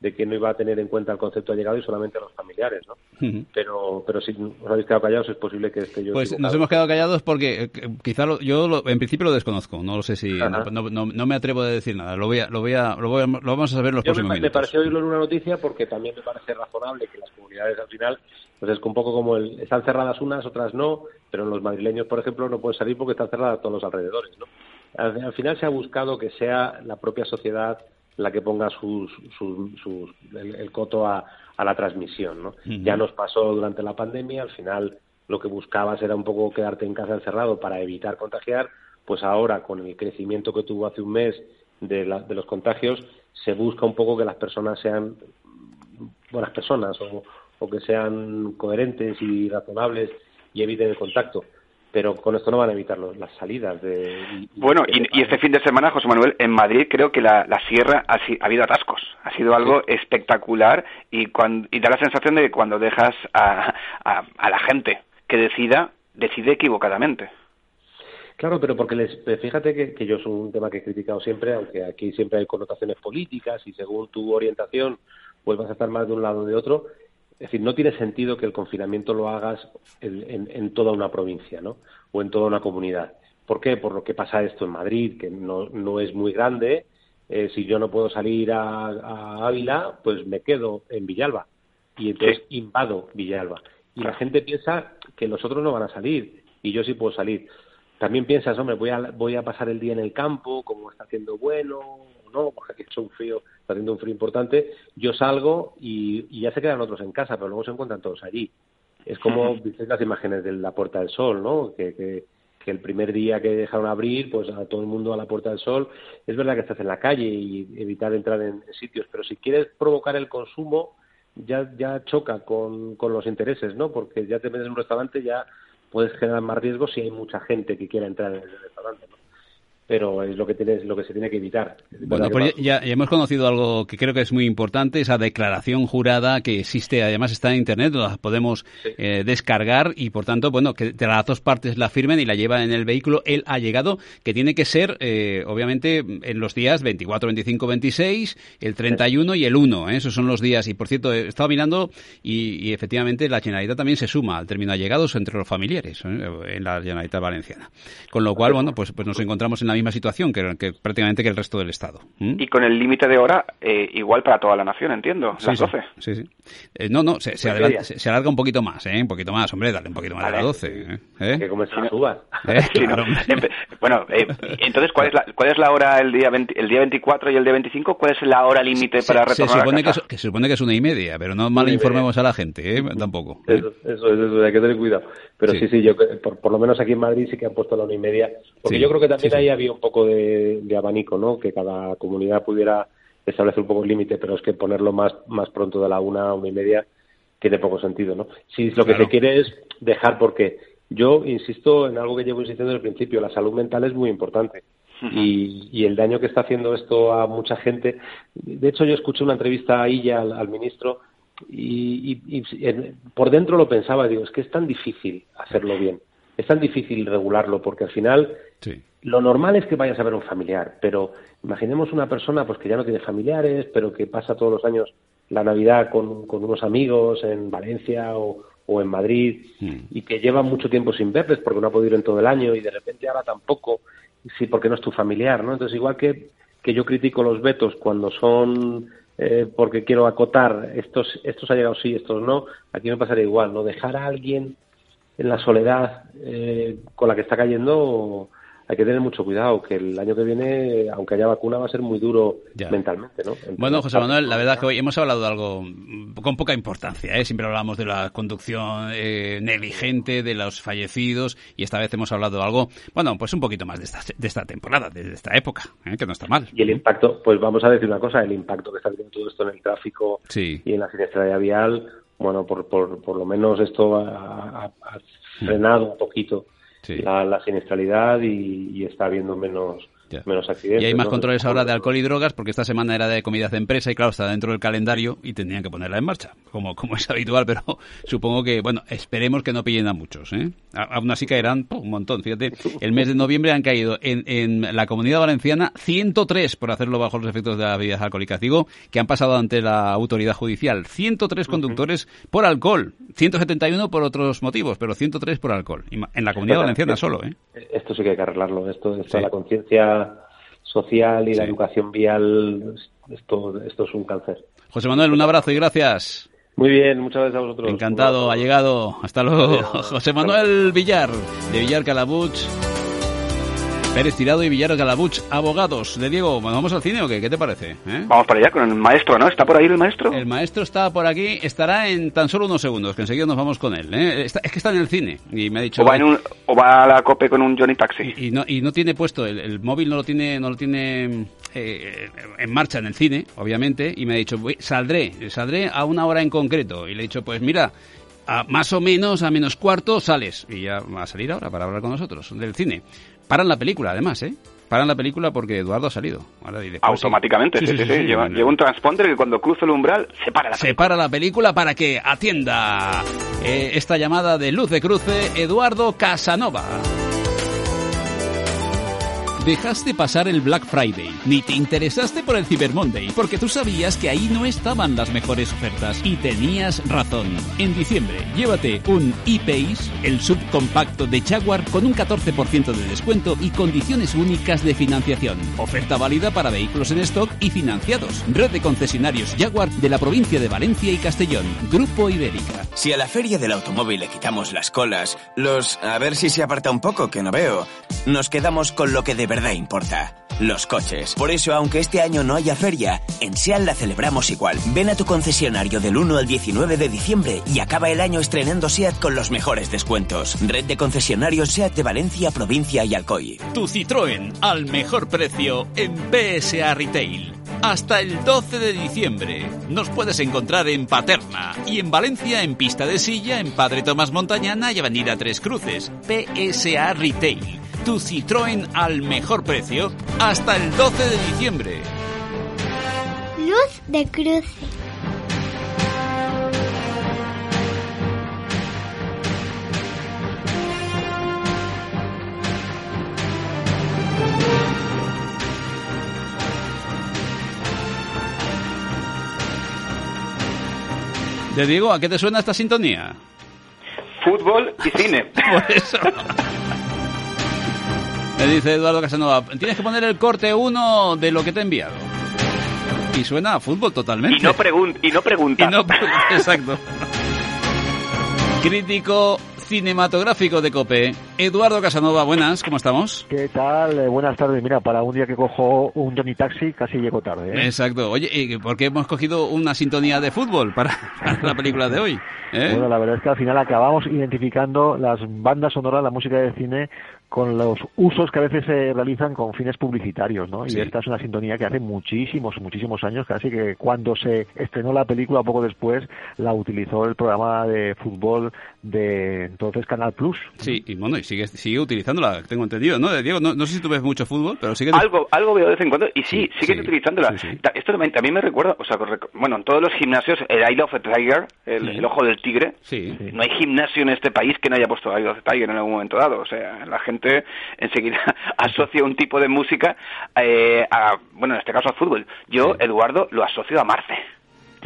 de que no iba a tener en cuenta el concepto de allegado y solamente a los familiares, ¿no? Pero, pero si os habéis quedado callados, es posible que esté yo Pues nos equivocado. hemos quedado callados porque eh, quizá lo- yo lo- en principio lo desconozco. No lo sé si no, no, no- no me atrevo a decir nada. Lo voy a, lo voy a, lo, voy a- lo vamos a saber en los Yo me, próximos me minutos. pareció oírlo en una noticia porque también me parece razonable que las comunidades al final, pues es un poco como el, están cerradas unas, otras no, pero en los madrileños, por ejemplo, no pueden salir porque están cerradas todos los alrededores, ¿no? Al, al final se ha buscado que sea la propia sociedad la que ponga sus, sus, sus- el, el coto a, a la transmisión, ¿no? Ya nos pasó durante la pandemia, al final lo que buscabas era un poco quedarte en casa encerrado para evitar contagiar, pues ahora con el crecimiento que tuvo hace un mes de, la- de los contagios, se busca un poco que las personas sean buenas personas o, o que sean coherentes y razonables y eviten el contacto. Pero con esto no van a evitar los- las salidas de... y- Bueno, y, y este fin de semana, José Manuel, en Madrid creo que la, la sierra ha, habido atascos. Ha sido algo espectacular y, cuan- y da la sensación de que cuando dejas a, a- a la gente que decida, decide equivocadamente. Claro, pero porque les, eh, fíjate que, que yo es un tema que he criticado siempre, aunque aquí siempre hay connotaciones políticas y según tu orientación pues vas a estar más de un lado o de otro. Es decir, no tiene sentido que el confinamiento lo hagas en, en- en toda una provincia, ¿no? O en toda una comunidad. ¿Por qué? Por lo que pasa esto en Madrid, que no, no es muy grande. Eh, si yo no puedo salir a, a Ávila, pues me quedo en Villalba. Y entonces invado Villalba. Y la gente piensa que los otros no van a salir y yo sí puedo salir. También piensas, hombre, voy a, voy a pasar el día en el campo, como está haciendo bueno no, porque aquí hecho un frío, está haciendo un frío importante, yo salgo y, y ya se quedan otros en casa, pero luego se encuentran todos allí. Es como, viste las imágenes de la Puerta del Sol, ¿no? Que, que, que el primer día que dejaron abrir, pues a todo el mundo a la Puerta del Sol. Es verdad que estás en la calle y evitar entrar en, en sitios, pero si quieres provocar el consumo, ya, ya choca con, con los intereses, ¿no? Porque ya te metes en un restaurante, ya puedes generar más riesgos si hay mucha gente que quiera entrar en el restaurante, ¿no? Pero es lo que tienes, lo que se tiene que evitar. Bueno, pues ya, ya, hemos conocido algo que creo que es muy importante, esa declaración jurada que existe, además está en internet, la podemos sí. eh, descargar y por tanto, bueno, que de las dos partes la firmen y la llevan en el vehículo. Él ha llegado, que tiene que ser, eh, obviamente, en los días 24, 25, 26, el 31 sí. y el 1, ¿eh? esos son los días. Y por cierto, he estado mirando y, y efectivamente la Generalitat también se suma al término allegados entre los familiares ¿eh? en la Generalitat Valenciana. Con lo cual, bueno, pues, pues nos encontramos en la misma situación que, que prácticamente que el resto del Estado. ¿Mm? Y con el límite de hora eh, igual para toda la nación, entiendo, sí, las 12. Sí, sí. Eh, no, no, se, se, adelanta, se, se, alarga un poquito más, ¿eh? Un poquito más, hombre, dale un poquito más vale. a las 12. ¿eh? Que como si no subas. Claro. bueno, eh, entonces, ¿cuál es, la, ¿cuál es la hora el día, 20, el día 24 y el día 25? ¿Cuál es la hora límite para retornar se supone, que, es, que se supone que es una y media, pero no mal informemos a la gente, ¿eh? Tampoco. Eso, eso, eso, hay que tener cuidado. Pero sí, sí, sí yo, por, por, lo menos aquí en Madrid sí que han puesto la una y media, porque yo creo que también ahí había un poco de, de, abanico, ¿no? Que cada comunidad pudiera establecer un poco el límite, pero es que ponerlo más, más pronto de la una, una y media, tiene poco sentido, ¿no? Si lo que se quiere es dejar, porque yo insisto en algo que llevo insistiendo desde el principio, la salud mental es muy importante. Uh -huh. y, y, el daño que está haciendo esto a mucha gente. De hecho, yo escuché una entrevista ahí ya al, al ministro y, y, y en, por dentro lo pensaba, digo, es que es tan difícil hacerlo bien, es tan difícil regularlo, porque al final sí. Lo normal es que vayas a ver un familiar, pero imaginemos una persona pues que ya no tiene familiares, pero que pasa todos los años la Navidad con, con unos amigos en Valencia o, o en Madrid mm. y que lleva mucho tiempo sin verles porque no ha podido ir en todo el año y de repente ahora tampoco, sí, porque no es tu familiar, ¿no? Entonces, igual que, que yo critico los vetos cuando son eh, porque quiero acotar, estos, estos ha llegado sí, estos no, aquí me pasaría igual, ¿no? Dejar a alguien en la soledad eh, con la que está cayendo hay que tener mucho cuidado, que el año que viene, aunque haya vacuna, va a ser muy duro ya. mentalmente, ¿no? Entonces, bueno, José Manuel, la verdad que hoy hemos hablado de algo con poca importancia, ¿eh? Siempre hablamos de la conducción eh, negligente, de los fallecidos, y esta vez hemos hablado de algo, bueno, pues un poquito más de esta, de esta temporada, de esta época, ¿eh? que no está mal. Y el impacto, pues vamos a decir una cosa, el impacto que está teniendo todo esto en el tráfico sí. y en la siniestralidad vial, bueno, por, por, por lo menos esto ha, ha, ha frenado un poquito la, la, siniestralidad y, y, está habiendo menos, menos accidentes. Y hay más ¿no? controles ahora de alcohol y drogas porque esta semana era de comidas de empresa y claro, está dentro del calendario y tendrían que ponerla en marcha, como, como es habitual, pero supongo que, bueno, esperemos que no pillen a muchos. ¿eh? Aún así caerán un montón. Fíjate, el mes de noviembre han caído en, en la comunidad valenciana 103 por hacerlo bajo los efectos de las bebidas alcohólicas. Digo que han pasado ante la autoridad judicial. 103 conductores uh -huh. por alcohol, 171 por otros motivos, pero 103 por alcohol. En la comunidad valenciana solo. ¿eh? Esto sí que hay que arreglarlo. Esto, esto sí. la conciencia social y sí. la educación vial, esto, esto es un cáncer. José Manuel, un abrazo y gracias. Muy bien, muchas gracias a vosotros. Encantado, ha llegado. Hasta luego. José Manuel Villar, de Villar Calabuch. Pérez Tirado y Villar Galabuch, abogados. De Diego, ¿vamos al cine o qué? ¿Qué te parece? ¿Eh? Vamos para allá con el maestro, ¿no? ¿Está por ahí el maestro? El maestro está por aquí, estará en tan solo unos segundos, que enseguida nos vamos con él. ¿eh? Está, es que está en el cine y me ha dicho... O va, un, o va a la COPE con un Johnny Taxi. Y, y, no, y no tiene puesto, el, el, móvil no lo tiene, no lo tiene eh, en marcha en el cine, obviamente, y me ha dicho, saldré, saldré a una hora en concreto. Y le he dicho, pues mira, a más o menos, a menos cuarto, sales. Y ya va a salir ahora para hablar con nosotros del cine. Paran la película, además, ¿eh? Paran la película porque Eduardo ha salido. Ahora diré, Automáticamente, sí, sí, sí, sí, sí. Lleva, lleva, un transponder que cuando cruza el umbral se para la película. Se para la película para que atienda eh, esta llamada de luz de cruce Eduardo Casanova. Dejaste pasar el Black Friday, ni te interesaste por el Cyber Monday, porque tú sabías que ahí no estaban las mejores ofertas. Y tenías razón. En diciembre, llévate un e-Pace, el subcompacto de Jaguar, con un 14% de descuento y condiciones únicas de financiación. Oferta válida para vehículos en stock y financiados. Red de concesionarios Jaguar de la provincia de Valencia y Castellón. Grupo Ibérica. Si a la feria del automóvil le quitamos las colas, los... a ver si se aparta un poco, que no veo, nos quedamos con lo que de verdad importa. Los coches. Por eso, aunque este año no haya feria, en SEAT la celebramos igual. Ven a tu concesionario del 1 al 19 de diciembre y acaba el año estrenando SEAT con los mejores descuentos. Red de concesionarios SEAT de Valencia, provincia y Alcoy. Tu Citroën al mejor precio en PSA Retail. Hasta el 12 de diciembre. Nos puedes encontrar en Paterna y en Valencia en Pista de Silla, en Padre Tomás Montañana y Avenida Tres Cruces. PSA Retail. Tu Citroën al mejor precio hasta el 12 de diciembre. Luz de cruce. De Diego, ¿a qué te suena esta sintonía? Fútbol y cine. Por eso. Me dice Eduardo Casanova, tienes que poner el corte 1 de lo que te he enviado. Y suena a fútbol totalmente. Y no, pregun y no pregunta. Y no Exacto. Crítico cinematográfico de COPE. Eduardo Casanova, buenas, ¿cómo estamos? ¿Qué tal? Eh, buenas tardes. Mira, para un día que cojo un Johnny Taxi casi llego tarde. ¿eh? Exacto. Oye, ¿y ¿por qué hemos cogido una sintonía de fútbol para, la película de hoy? ¿Eh? Bueno, la verdad es que al final acabamos identificando las bandas sonoras, la música de cine con los usos que a veces se realizan con fines publicitarios, ¿no? Y esta es una sintonía que hace muchísimos, muchísimos años, casi que cuando se estrenó la película poco después la utilizó el programa de fútbol de entonces Canal Plus. Sí, y bueno, sigue, sigue utilizándola, tengo entendido, ¿no? Diego, no, sé si tú ves mucho fútbol, pero sigue... Algo, algo veo de vez en cuando, y sí, sigue utilizándola. Esto también, también me recuerda, o sea, bueno, en todos los gimnasios, el Eye of the Tiger, el, ojo del tigre, no hay gimnasio en este país que no haya puesto Eye of the Tiger en algún momento dado, o sea, la gente enseguida asocia un tipo de música eh, a, bueno, en este caso al fútbol. Yo, Eduardo, lo asocio a Marte.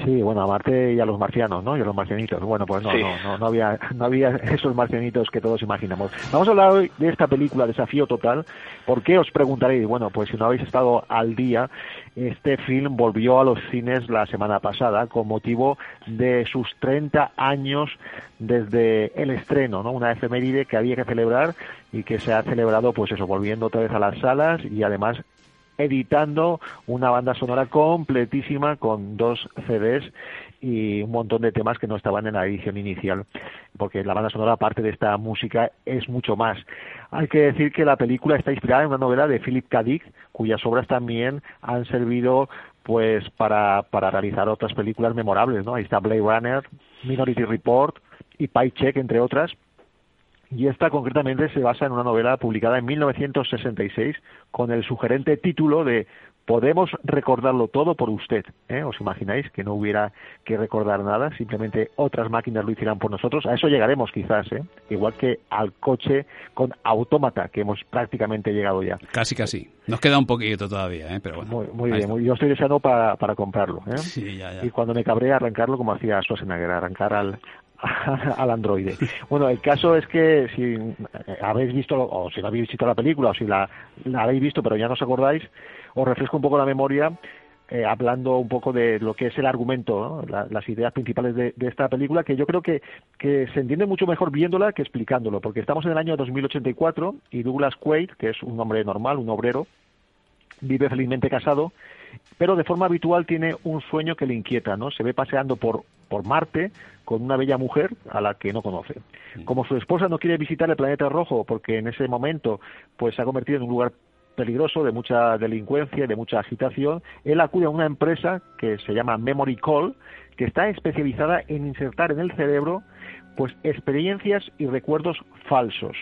Sí, bueno, a Marte y a los marcianos, ¿no? Y a los marcianitos. Bueno, pues no, no, no, había, no había esos marcianitos que todos imaginamos. Vamos a hablar hoy de esta película, Desafío Total. ¿Por qué os preguntaréis? Bueno, pues si no habéis estado al día, este film volvió a los cines la semana pasada con motivo de sus 30 años desde el estreno, ¿no? Una efeméride que había que celebrar y que se ha celebrado, pues eso, volviendo otra vez a las salas y además editando una banda sonora completísima con dos CDs y un montón de temas que no estaban en la edición inicial, porque la banda sonora, aparte de esta música, es mucho más. Hay que decir que la película está inspirada en una novela de Philip K. Dick, cuyas obras también han servido pues para, para realizar otras películas memorables, ¿no? Ahí está Blade Runner, Minority Report y Paycheck, entre otras, y esta concretamente se basa en una novela publicada en 1966 con el sugerente título de Podemos recordarlo todo por usted. ¿eh? ¿Os imagináis que no hubiera que recordar nada? Simplemente otras máquinas lo hicieran por nosotros. A eso llegaremos quizás, ¿eh? igual que al coche con autómata, que hemos prácticamente llegado ya. Casi, casi. Nos queda un poquito todavía, ¿eh? pero bueno. Muy, bien, yo estoy deseando para, para comprarlo. ¿eh? Y cuando me cabré arrancarlo como hacía Schwarzenegger, arrancar al, al androide. Bueno, el caso es que si eh, habéis visto, o si no habéis visto la película, o si la, habéis visto pero ya no os acordáis, os refresco un poco la memoria eh, hablando un poco de lo que es el argumento, las ideas principales de, esta película, que yo creo que se entiende mucho mejor viéndola que explicándolo, porque estamos en el año 2084 y Douglas Quaid, que es un hombre normal, un obrero, vive felizmente casado pero de forma habitual tiene un sueño que le inquieta, ¿no? Se ve paseando por, por Marte con una bella mujer a la que no conoce. Como su esposa no quiere visitar el planeta rojo porque en ese momento pues se ha convertido en un lugar peligroso, de mucha delincuencia y de mucha agitación, él acude a una empresa que se llama Memory Call, que está especializada en insertar en el cerebro pues experiencias y recuerdos falsos.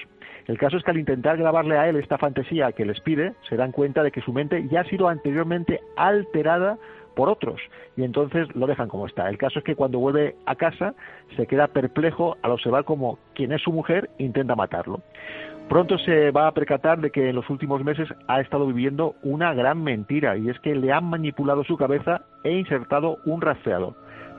El caso es que al intentar grabarle a él esta fantasía que les pide, se dan cuenta de que su mente ya ha sido anteriormente alterada por otros y entonces lo dejan como está. El caso es que cuando vuelve a casa se queda perplejo al observar como quien es su mujer intenta matarlo. Pronto se va a percatar de que en los últimos meses ha estado viviendo una gran mentira y es que le han manipulado su cabeza e insertado un rastreador.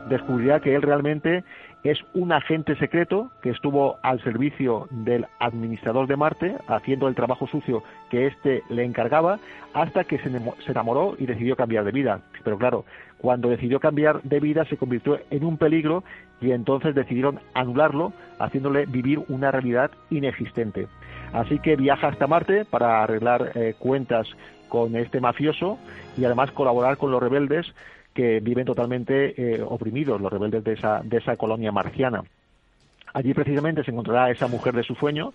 descubrirá que él realmente es un agente secreto que estuvo al servicio del administrador de Marte, haciendo el trabajo sucio que éste le encargaba, hasta que se enamoró y decidió cambiar de vida. Pero claro, cuando decidió cambiar de vida se convirtió en un peligro y entonces decidieron anularlo, haciéndole vivir una realidad inexistente. Así que viaja hasta Marte para arreglar eh, cuentas con este mafioso y además colaborar con los rebeldes que viven totalmente eh, oprimidos, los rebeldes de esa, de esa colonia marciana. Allí precisamente se encontrará esa mujer de su sueño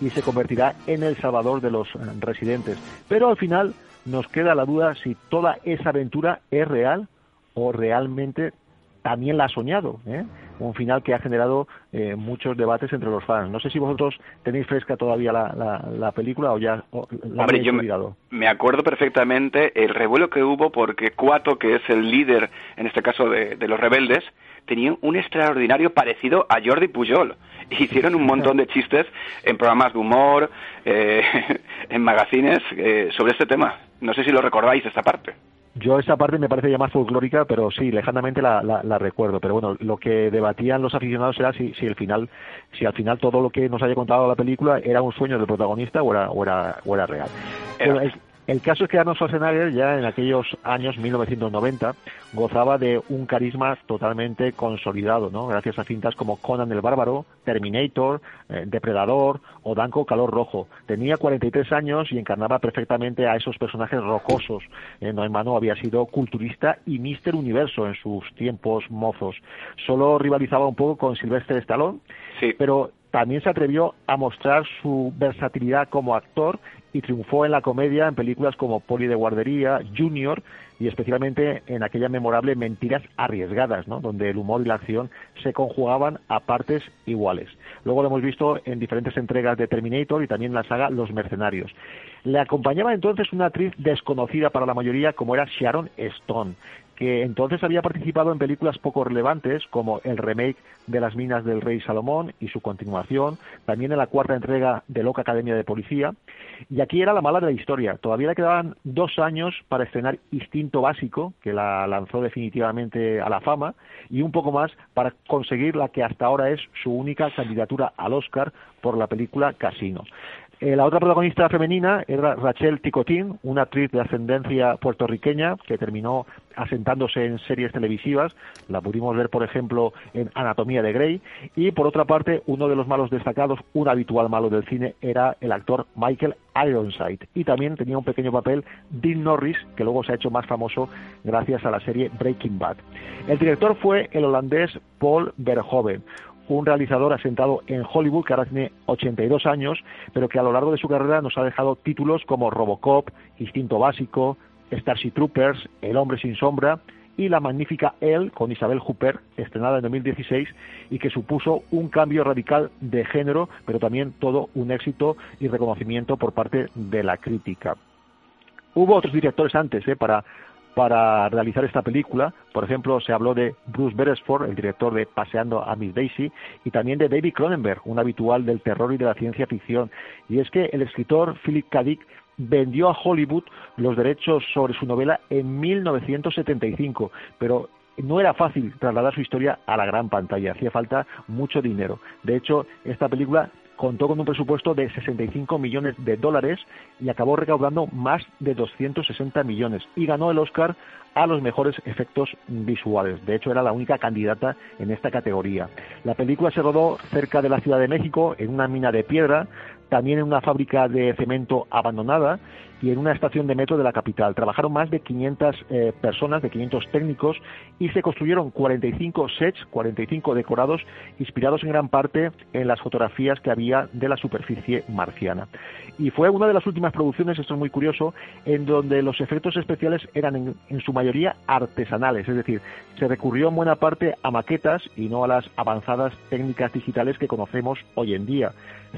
y se convertirá en el salvador de los eh, residentes. Pero al final nos queda la duda si toda esa aventura es real o realmente también la ha soñado. ¿eh? Un final que ha generado eh, muchos debates entre los fans. No sé si vosotros tenéis fresca todavía la, la, película o ya la Hombre, yo me, acuerdo perfectamente el revuelo que hubo porque Cuato, que es el líder, en este caso de, los rebeldes, tenía un extraordinario parecido a Jordi Pujol. Hicieron un montón de chistes en programas de humor, eh, en magazines, eh, sobre este tema. No sé si lo recordáis esta parte. Yo esa parte me parece ya más folclórica, pero sí, lejanamente la, la, recuerdo. Pero bueno, lo que debatían los aficionados era si, si, el final, si al final todo lo que nos haya contado la película era un sueño del protagonista o era, o era, o era real. Caso es que Arnold Schwarzenegger ya en aquellos años 1990 gozaba de un carisma totalmente consolidado, ¿no? Gracias a cintas como Conan el Bárbaro, Terminator, eh, Depredador o Danco Calor Rojo. Tenía 43 años y encarnaba perfectamente a esos personajes rocosos. Eh, no en mano había sido culturista y Mister Universo en sus tiempos mozos. Solo rivalizaba un poco con Sylvester Stallone, pero también se atrevió a mostrar su versatilidad como actor y triunfó en la comedia en películas como Poli de Guardería, Junior y especialmente en aquella memorable Mentiras Arriesgadas, ¿no? donde el humor y la acción se conjugaban a partes iguales. Luego lo hemos visto en diferentes entregas de Terminator y también en la saga Los Mercenarios. Le acompañaba entonces una actriz desconocida para la mayoría como era Sharon Stone, que entonces había participado en películas poco relevantes como el remake de Las Minas del Rey Salomón y su continuación, también en la cuarta entrega de Loca Academia de Policía, y aquí era la mala de la historia. Todavía le quedaban dos años para estrenar Instinto Básico, que la lanzó definitivamente a la fama, y un poco más para conseguir la que hasta ahora es su única candidatura al Oscar por la película Casino. Eh, la otra protagonista femenina era Rachel Ticotín, una actriz de ascendencia puertorriqueña que terminó asentándose en series televisivas. La pudimos ver, por ejemplo, en Anatomía de Grey. Y por otra parte, uno de los malos destacados, un habitual malo del cine, era el actor Michael Ironside. Y también tenía un pequeño papel Dean Norris, que luego se ha hecho más famoso gracias a la serie Breaking Bad. El director fue el holandés Paul Verhoeven un realizador asentado en Hollywood que ahora tiene 82 años, pero que a lo largo de su carrera nos ha dejado títulos como Robocop, Instinto Básico, Starship Troopers, El Hombre sin Sombra y la magnífica Elle con Isabel Huppert, estrenada en 2016 y que supuso un cambio radical de género, pero también todo un éxito y reconocimiento por parte de la crítica. Hubo otros directores antes ¿eh? para para realizar esta película. Por ejemplo, se habló de Bruce Beresford, el director de Paseando a Miss Daisy, y también de David Cronenberg, un habitual del terror y de la ciencia ficción. Y es que el escritor Philip K. Dick vendió a Hollywood los derechos sobre su novela en 1975, pero no era fácil trasladar su historia a la gran pantalla, hacía falta mucho dinero. De hecho, esta película contó con un presupuesto de 65 millones de dólares y acabó recaudando más de 260 millones y ganó el Oscar a los mejores efectos visuales. De hecho, era la única candidata en esta categoría. La película se rodó cerca de la Ciudad de México, en una mina de piedra, también en una fábrica de cemento abandonada y en una estación de metro de la capital. Trabajaron más de 500 eh, personas, de 500 técnicos y se construyeron 45 sets, 45 decorados, inspirados en gran parte en las fotografías que había de la superficie marciana. Y fue una de las últimas producciones, esto es muy curioso, en donde los efectos especiales eran en, en su mayoría artesanales, es decir, se recurrió en buena parte a maquetas y no a las avanzadas técnicas digitales que conocemos hoy en día.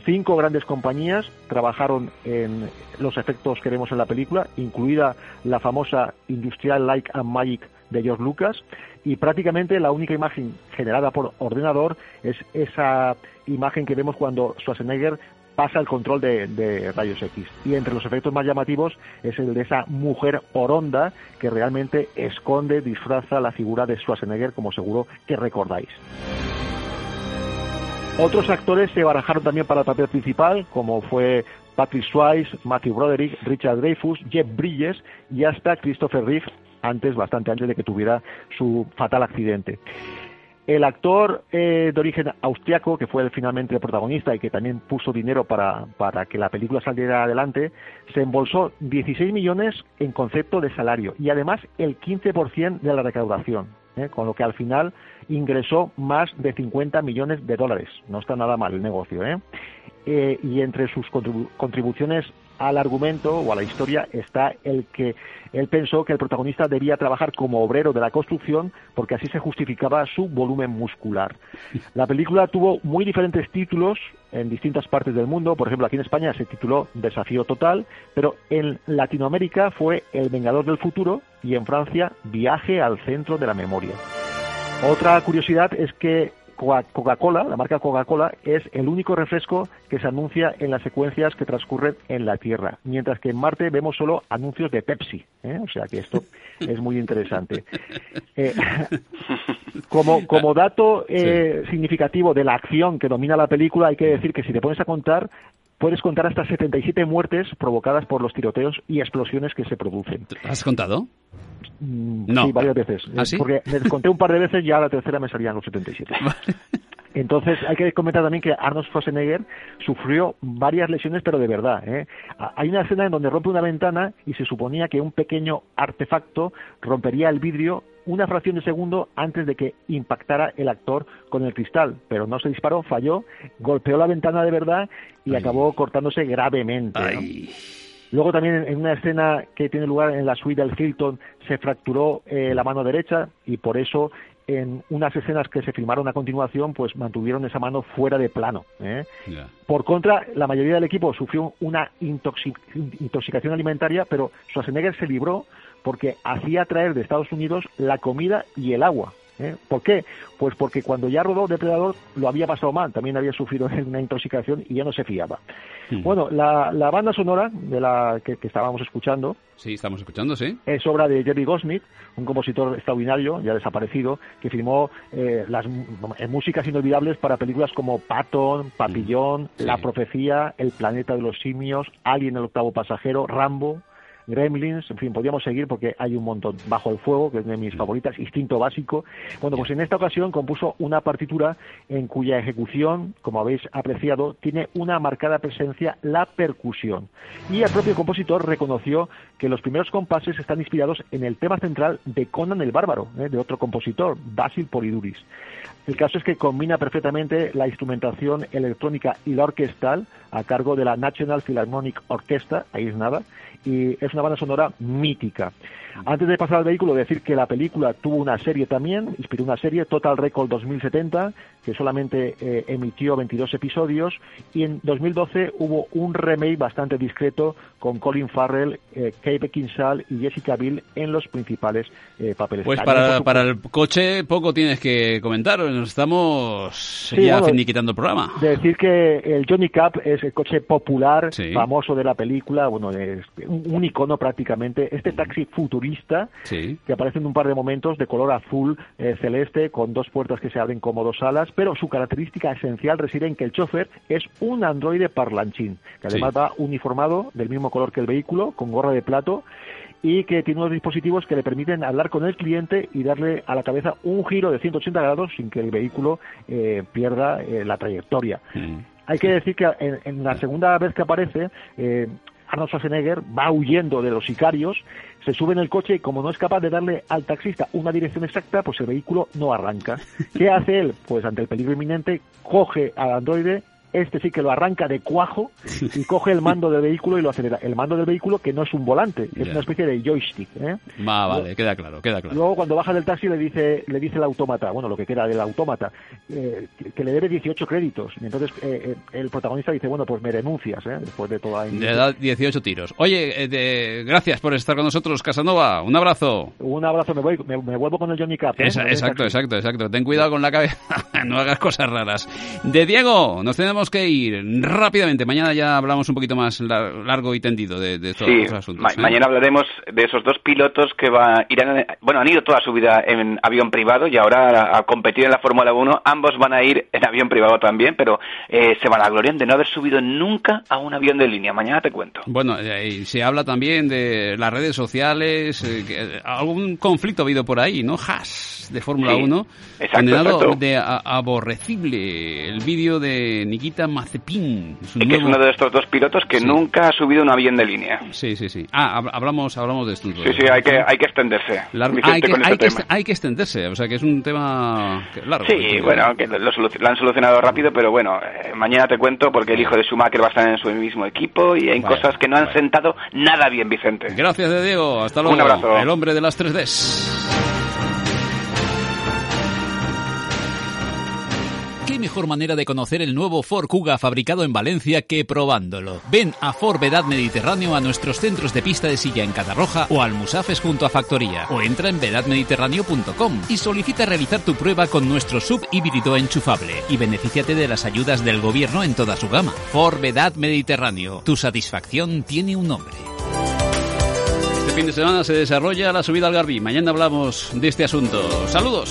Cinco grandes compañías trabajaron en los efectos que vemos en la película, incluida la famosa Industrial Light and Magic de George Lucas, y prácticamente la única imagen generada por ordenador es esa imagen que vemos cuando Schwarzenegger pasa el control de, rayos X. Y entre los efectos más llamativos es el de esa mujer oronda que realmente esconde, disfraza la figura de Schwarzenegger, como seguro que recordáis. Otros actores se barajaron también para el papel principal, como fue Patrick Swayze, Matthew Broderick, Richard Dreyfuss, Jeff Bridges y hasta Christopher Reeve, antes, bastante antes de que tuviera su fatal accidente. El actor eh, de origen austriaco, que fue finalmente el protagonista y que también puso dinero para, para que la película saliera adelante, se embolsó 16 millones en concepto de salario y además el 15% de la recaudación. ¿Eh? con lo que al final ingresó más de 50 millones de dólares. No está nada mal el negocio. ¿eh? Eh, y entre sus contribuciones al argumento o a la historia está el que él pensó que el protagonista debía trabajar como obrero de la construcción porque así se justificaba su volumen muscular. La película tuvo muy diferentes títulos en distintas partes del mundo, por ejemplo aquí en España se tituló Desafío Total, pero en Latinoamérica fue El Vengador del Futuro y en Francia Viaje al Centro de la Memoria. Otra curiosidad es que Coca-Cola, la marca Coca-Cola, es el único refresco que se anuncia en las secuencias que transcurren en la Tierra, mientras que en Marte vemos solo anuncios de Pepsi. ¿eh? O sea que esto es muy interesante. Eh, como, como dato eh, significativo de la acción que domina la película, hay que decir que si te pones a contar, puedes contar hasta 77 muertes provocadas por los tiroteos y explosiones que se producen. ¿Has contado? Mm, no. Sí, varias veces. ¿Ah, Porque me conté un par de veces, ya la tercera me salían los 77. Entonces hay que comentar también que Arnold Schwarzenegger sufrió varias lesiones, pero de verdad. ¿eh? Hay una escena en donde rompe una ventana y se suponía que un pequeño artefacto rompería el vidrio una fracción de segundo antes de que impactara el actor con el cristal, pero no se disparó, falló, golpeó la ventana de verdad y acabó cortándose gravemente. Luego también en una escena que tiene lugar en la suite del Hilton se fracturó eh, la mano derecha y por eso en unas escenas que se filmaron a continuación pues mantuvieron esa mano fuera de plano. ¿eh? Por contra, la mayoría del equipo sufrió una intoxicación alimentaria, pero Schwarzenegger se libró porque hacía traer de Estados Unidos la comida y el agua. ¿Eh? ¿Por qué? Pues porque cuando ya rodó Depredador lo había pasado mal, también había sufrido una intoxicación y ya no se fiaba. Bueno, la, banda sonora de la que, estábamos escuchando. Sí, estamos escuchando, sí. Es obra de Jerry Goldsmith, un compositor extraordinario, ya desaparecido, que firmó eh, las músicas inolvidables para películas como Patton, Papillón, hmm. La Profecía, El Planeta de los Simios, Alien el Octavo Pasajero, Rambo. Gremlins, en fin, podríamos seguir porque hay un montón. Bajo el fuego, que es de mis favoritas, Instinto Básico. Bueno, pues en esta ocasión compuso una partitura en cuya ejecución, como habéis apreciado, tiene una marcada presencia la percusión. Y el propio compositor reconoció que los primeros compases están inspirados en el tema central de Conan el Bárbaro, ¿eh? de otro compositor, Basil Poliduris. El caso es que combina perfectamente la instrumentación electrónica y la orquestal a cargo de la National Philharmonic Orchestra, ahí es nada, y es una banda sonora mítica. Antes de pasar al vehículo, decir que la película tuvo una serie también, inspiró una serie, Total Record 2070, que solamente eh, emitió 22 episodios, y en 2012 hubo un remake bastante discreto con Colin Farrell, eh, Kate Beckinsale y Jessica Biel en los principales eh, papeles. Pues para, para, el coche poco tienes que comentar, nos estamos ya finiquitando el programa. Decir que el Johnny Cup es el coche popular, famoso de la película, bueno, es un, icono prácticamente, este taxi futurista que aparece en un par de momentos de color azul eh, celeste con dos puertas que se abren como dos alas, pero su característica esencial reside en que el chofer es un androide parlanchín, que además va uniformado del mismo color que el vehículo, con gorra de plato y que tiene unos dispositivos que le permiten hablar con el cliente y darle a la cabeza un giro de 180 grados sin que el vehículo eh, pierda eh, la trayectoria. Mm. Hay que decir que en, la segunda vez que aparece, eh, Arnold Schwarzenegger va huyendo de los sicarios, se sube en el coche y como no es capaz de darle al taxista una dirección exacta, pues el vehículo no arranca. ¿Qué hace él? Pues ante el peligro inminente, coge al androide este sí que lo arranca de cuajo y coge el mando del vehículo y lo acelera. El mando del vehículo que no es un volante, es una especie de joystick. ¿eh? vale, queda claro, queda claro. Luego cuando baja del taxi le dice le dice el autómata, bueno, lo que queda del autómata, eh, que le debe 18 créditos. Y entonces eh, eh, el protagonista dice, bueno, pues me denuncias, ¿eh? después de toda... Le da 18 tiros. Oye, gracias por estar con nosotros, Casanova. Un abrazo. Un abrazo, me, voy, me, vuelvo con el Johnny Cap. exacto, exacto, exacto. Ten cuidado con la cabeza, no hagas cosas raras. De Diego, nos tenemos tenemos que ir rápidamente. Mañana ya hablamos un poquito más largo y tendido de, de todos los asuntos. ¿eh? mañana hablaremos de esos dos pilotos que va, irán, bueno, han ido toda su vida en avión privado y ahora a, competir en la Fórmula 1. Ambos van a ir en avión privado también, pero eh, se van a gloriar de no haber subido nunca a un avión de línea. Mañana te cuento. Bueno, eh, se habla también de las redes sociales, que, algún conflicto ha habido por ahí, ¿no? Haas de Fórmula 1, condenado de aborrecible el vídeo de Nikita Mazepin. Es, que es uno de estos dos pilotos que nunca ha subido un avión de línea. Sí, sí, sí. Ah, hablamos, hablamos de esto. Sí, sí, hay que, hay que extenderse. hay, que, hay, que, hay, que, extenderse, o sea que es un tema largo. Sí, bueno, que lo, lo, han solucionado rápido, pero bueno, eh, mañana te cuento porque el hijo de Schumacher va a estar en su mismo equipo y hay cosas que no han sentado nada bien, Vicente. Gracias de Diego, hasta luego. Un abrazo. El hombre de las 3Ds. ¿Qué mejor manera de conocer el nuevo Ford Kuga fabricado en Valencia que probándolo? Ven a Ford Vedad Mediterráneo a nuestros centros de pista de silla en Catarroja o al Musafes junto a Factoría o entra en vedadmediterráneo.com y solicita realizar tu prueba con nuestro sub híbrido enchufable y benefíciate de las ayudas del gobierno en toda su gama. Ford Vedad Mediterráneo. Tu satisfacción tiene un nombre. Este fin de semana se desarrolla la subida al Garbí. Mañana hablamos de este asunto. Saludos.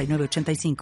85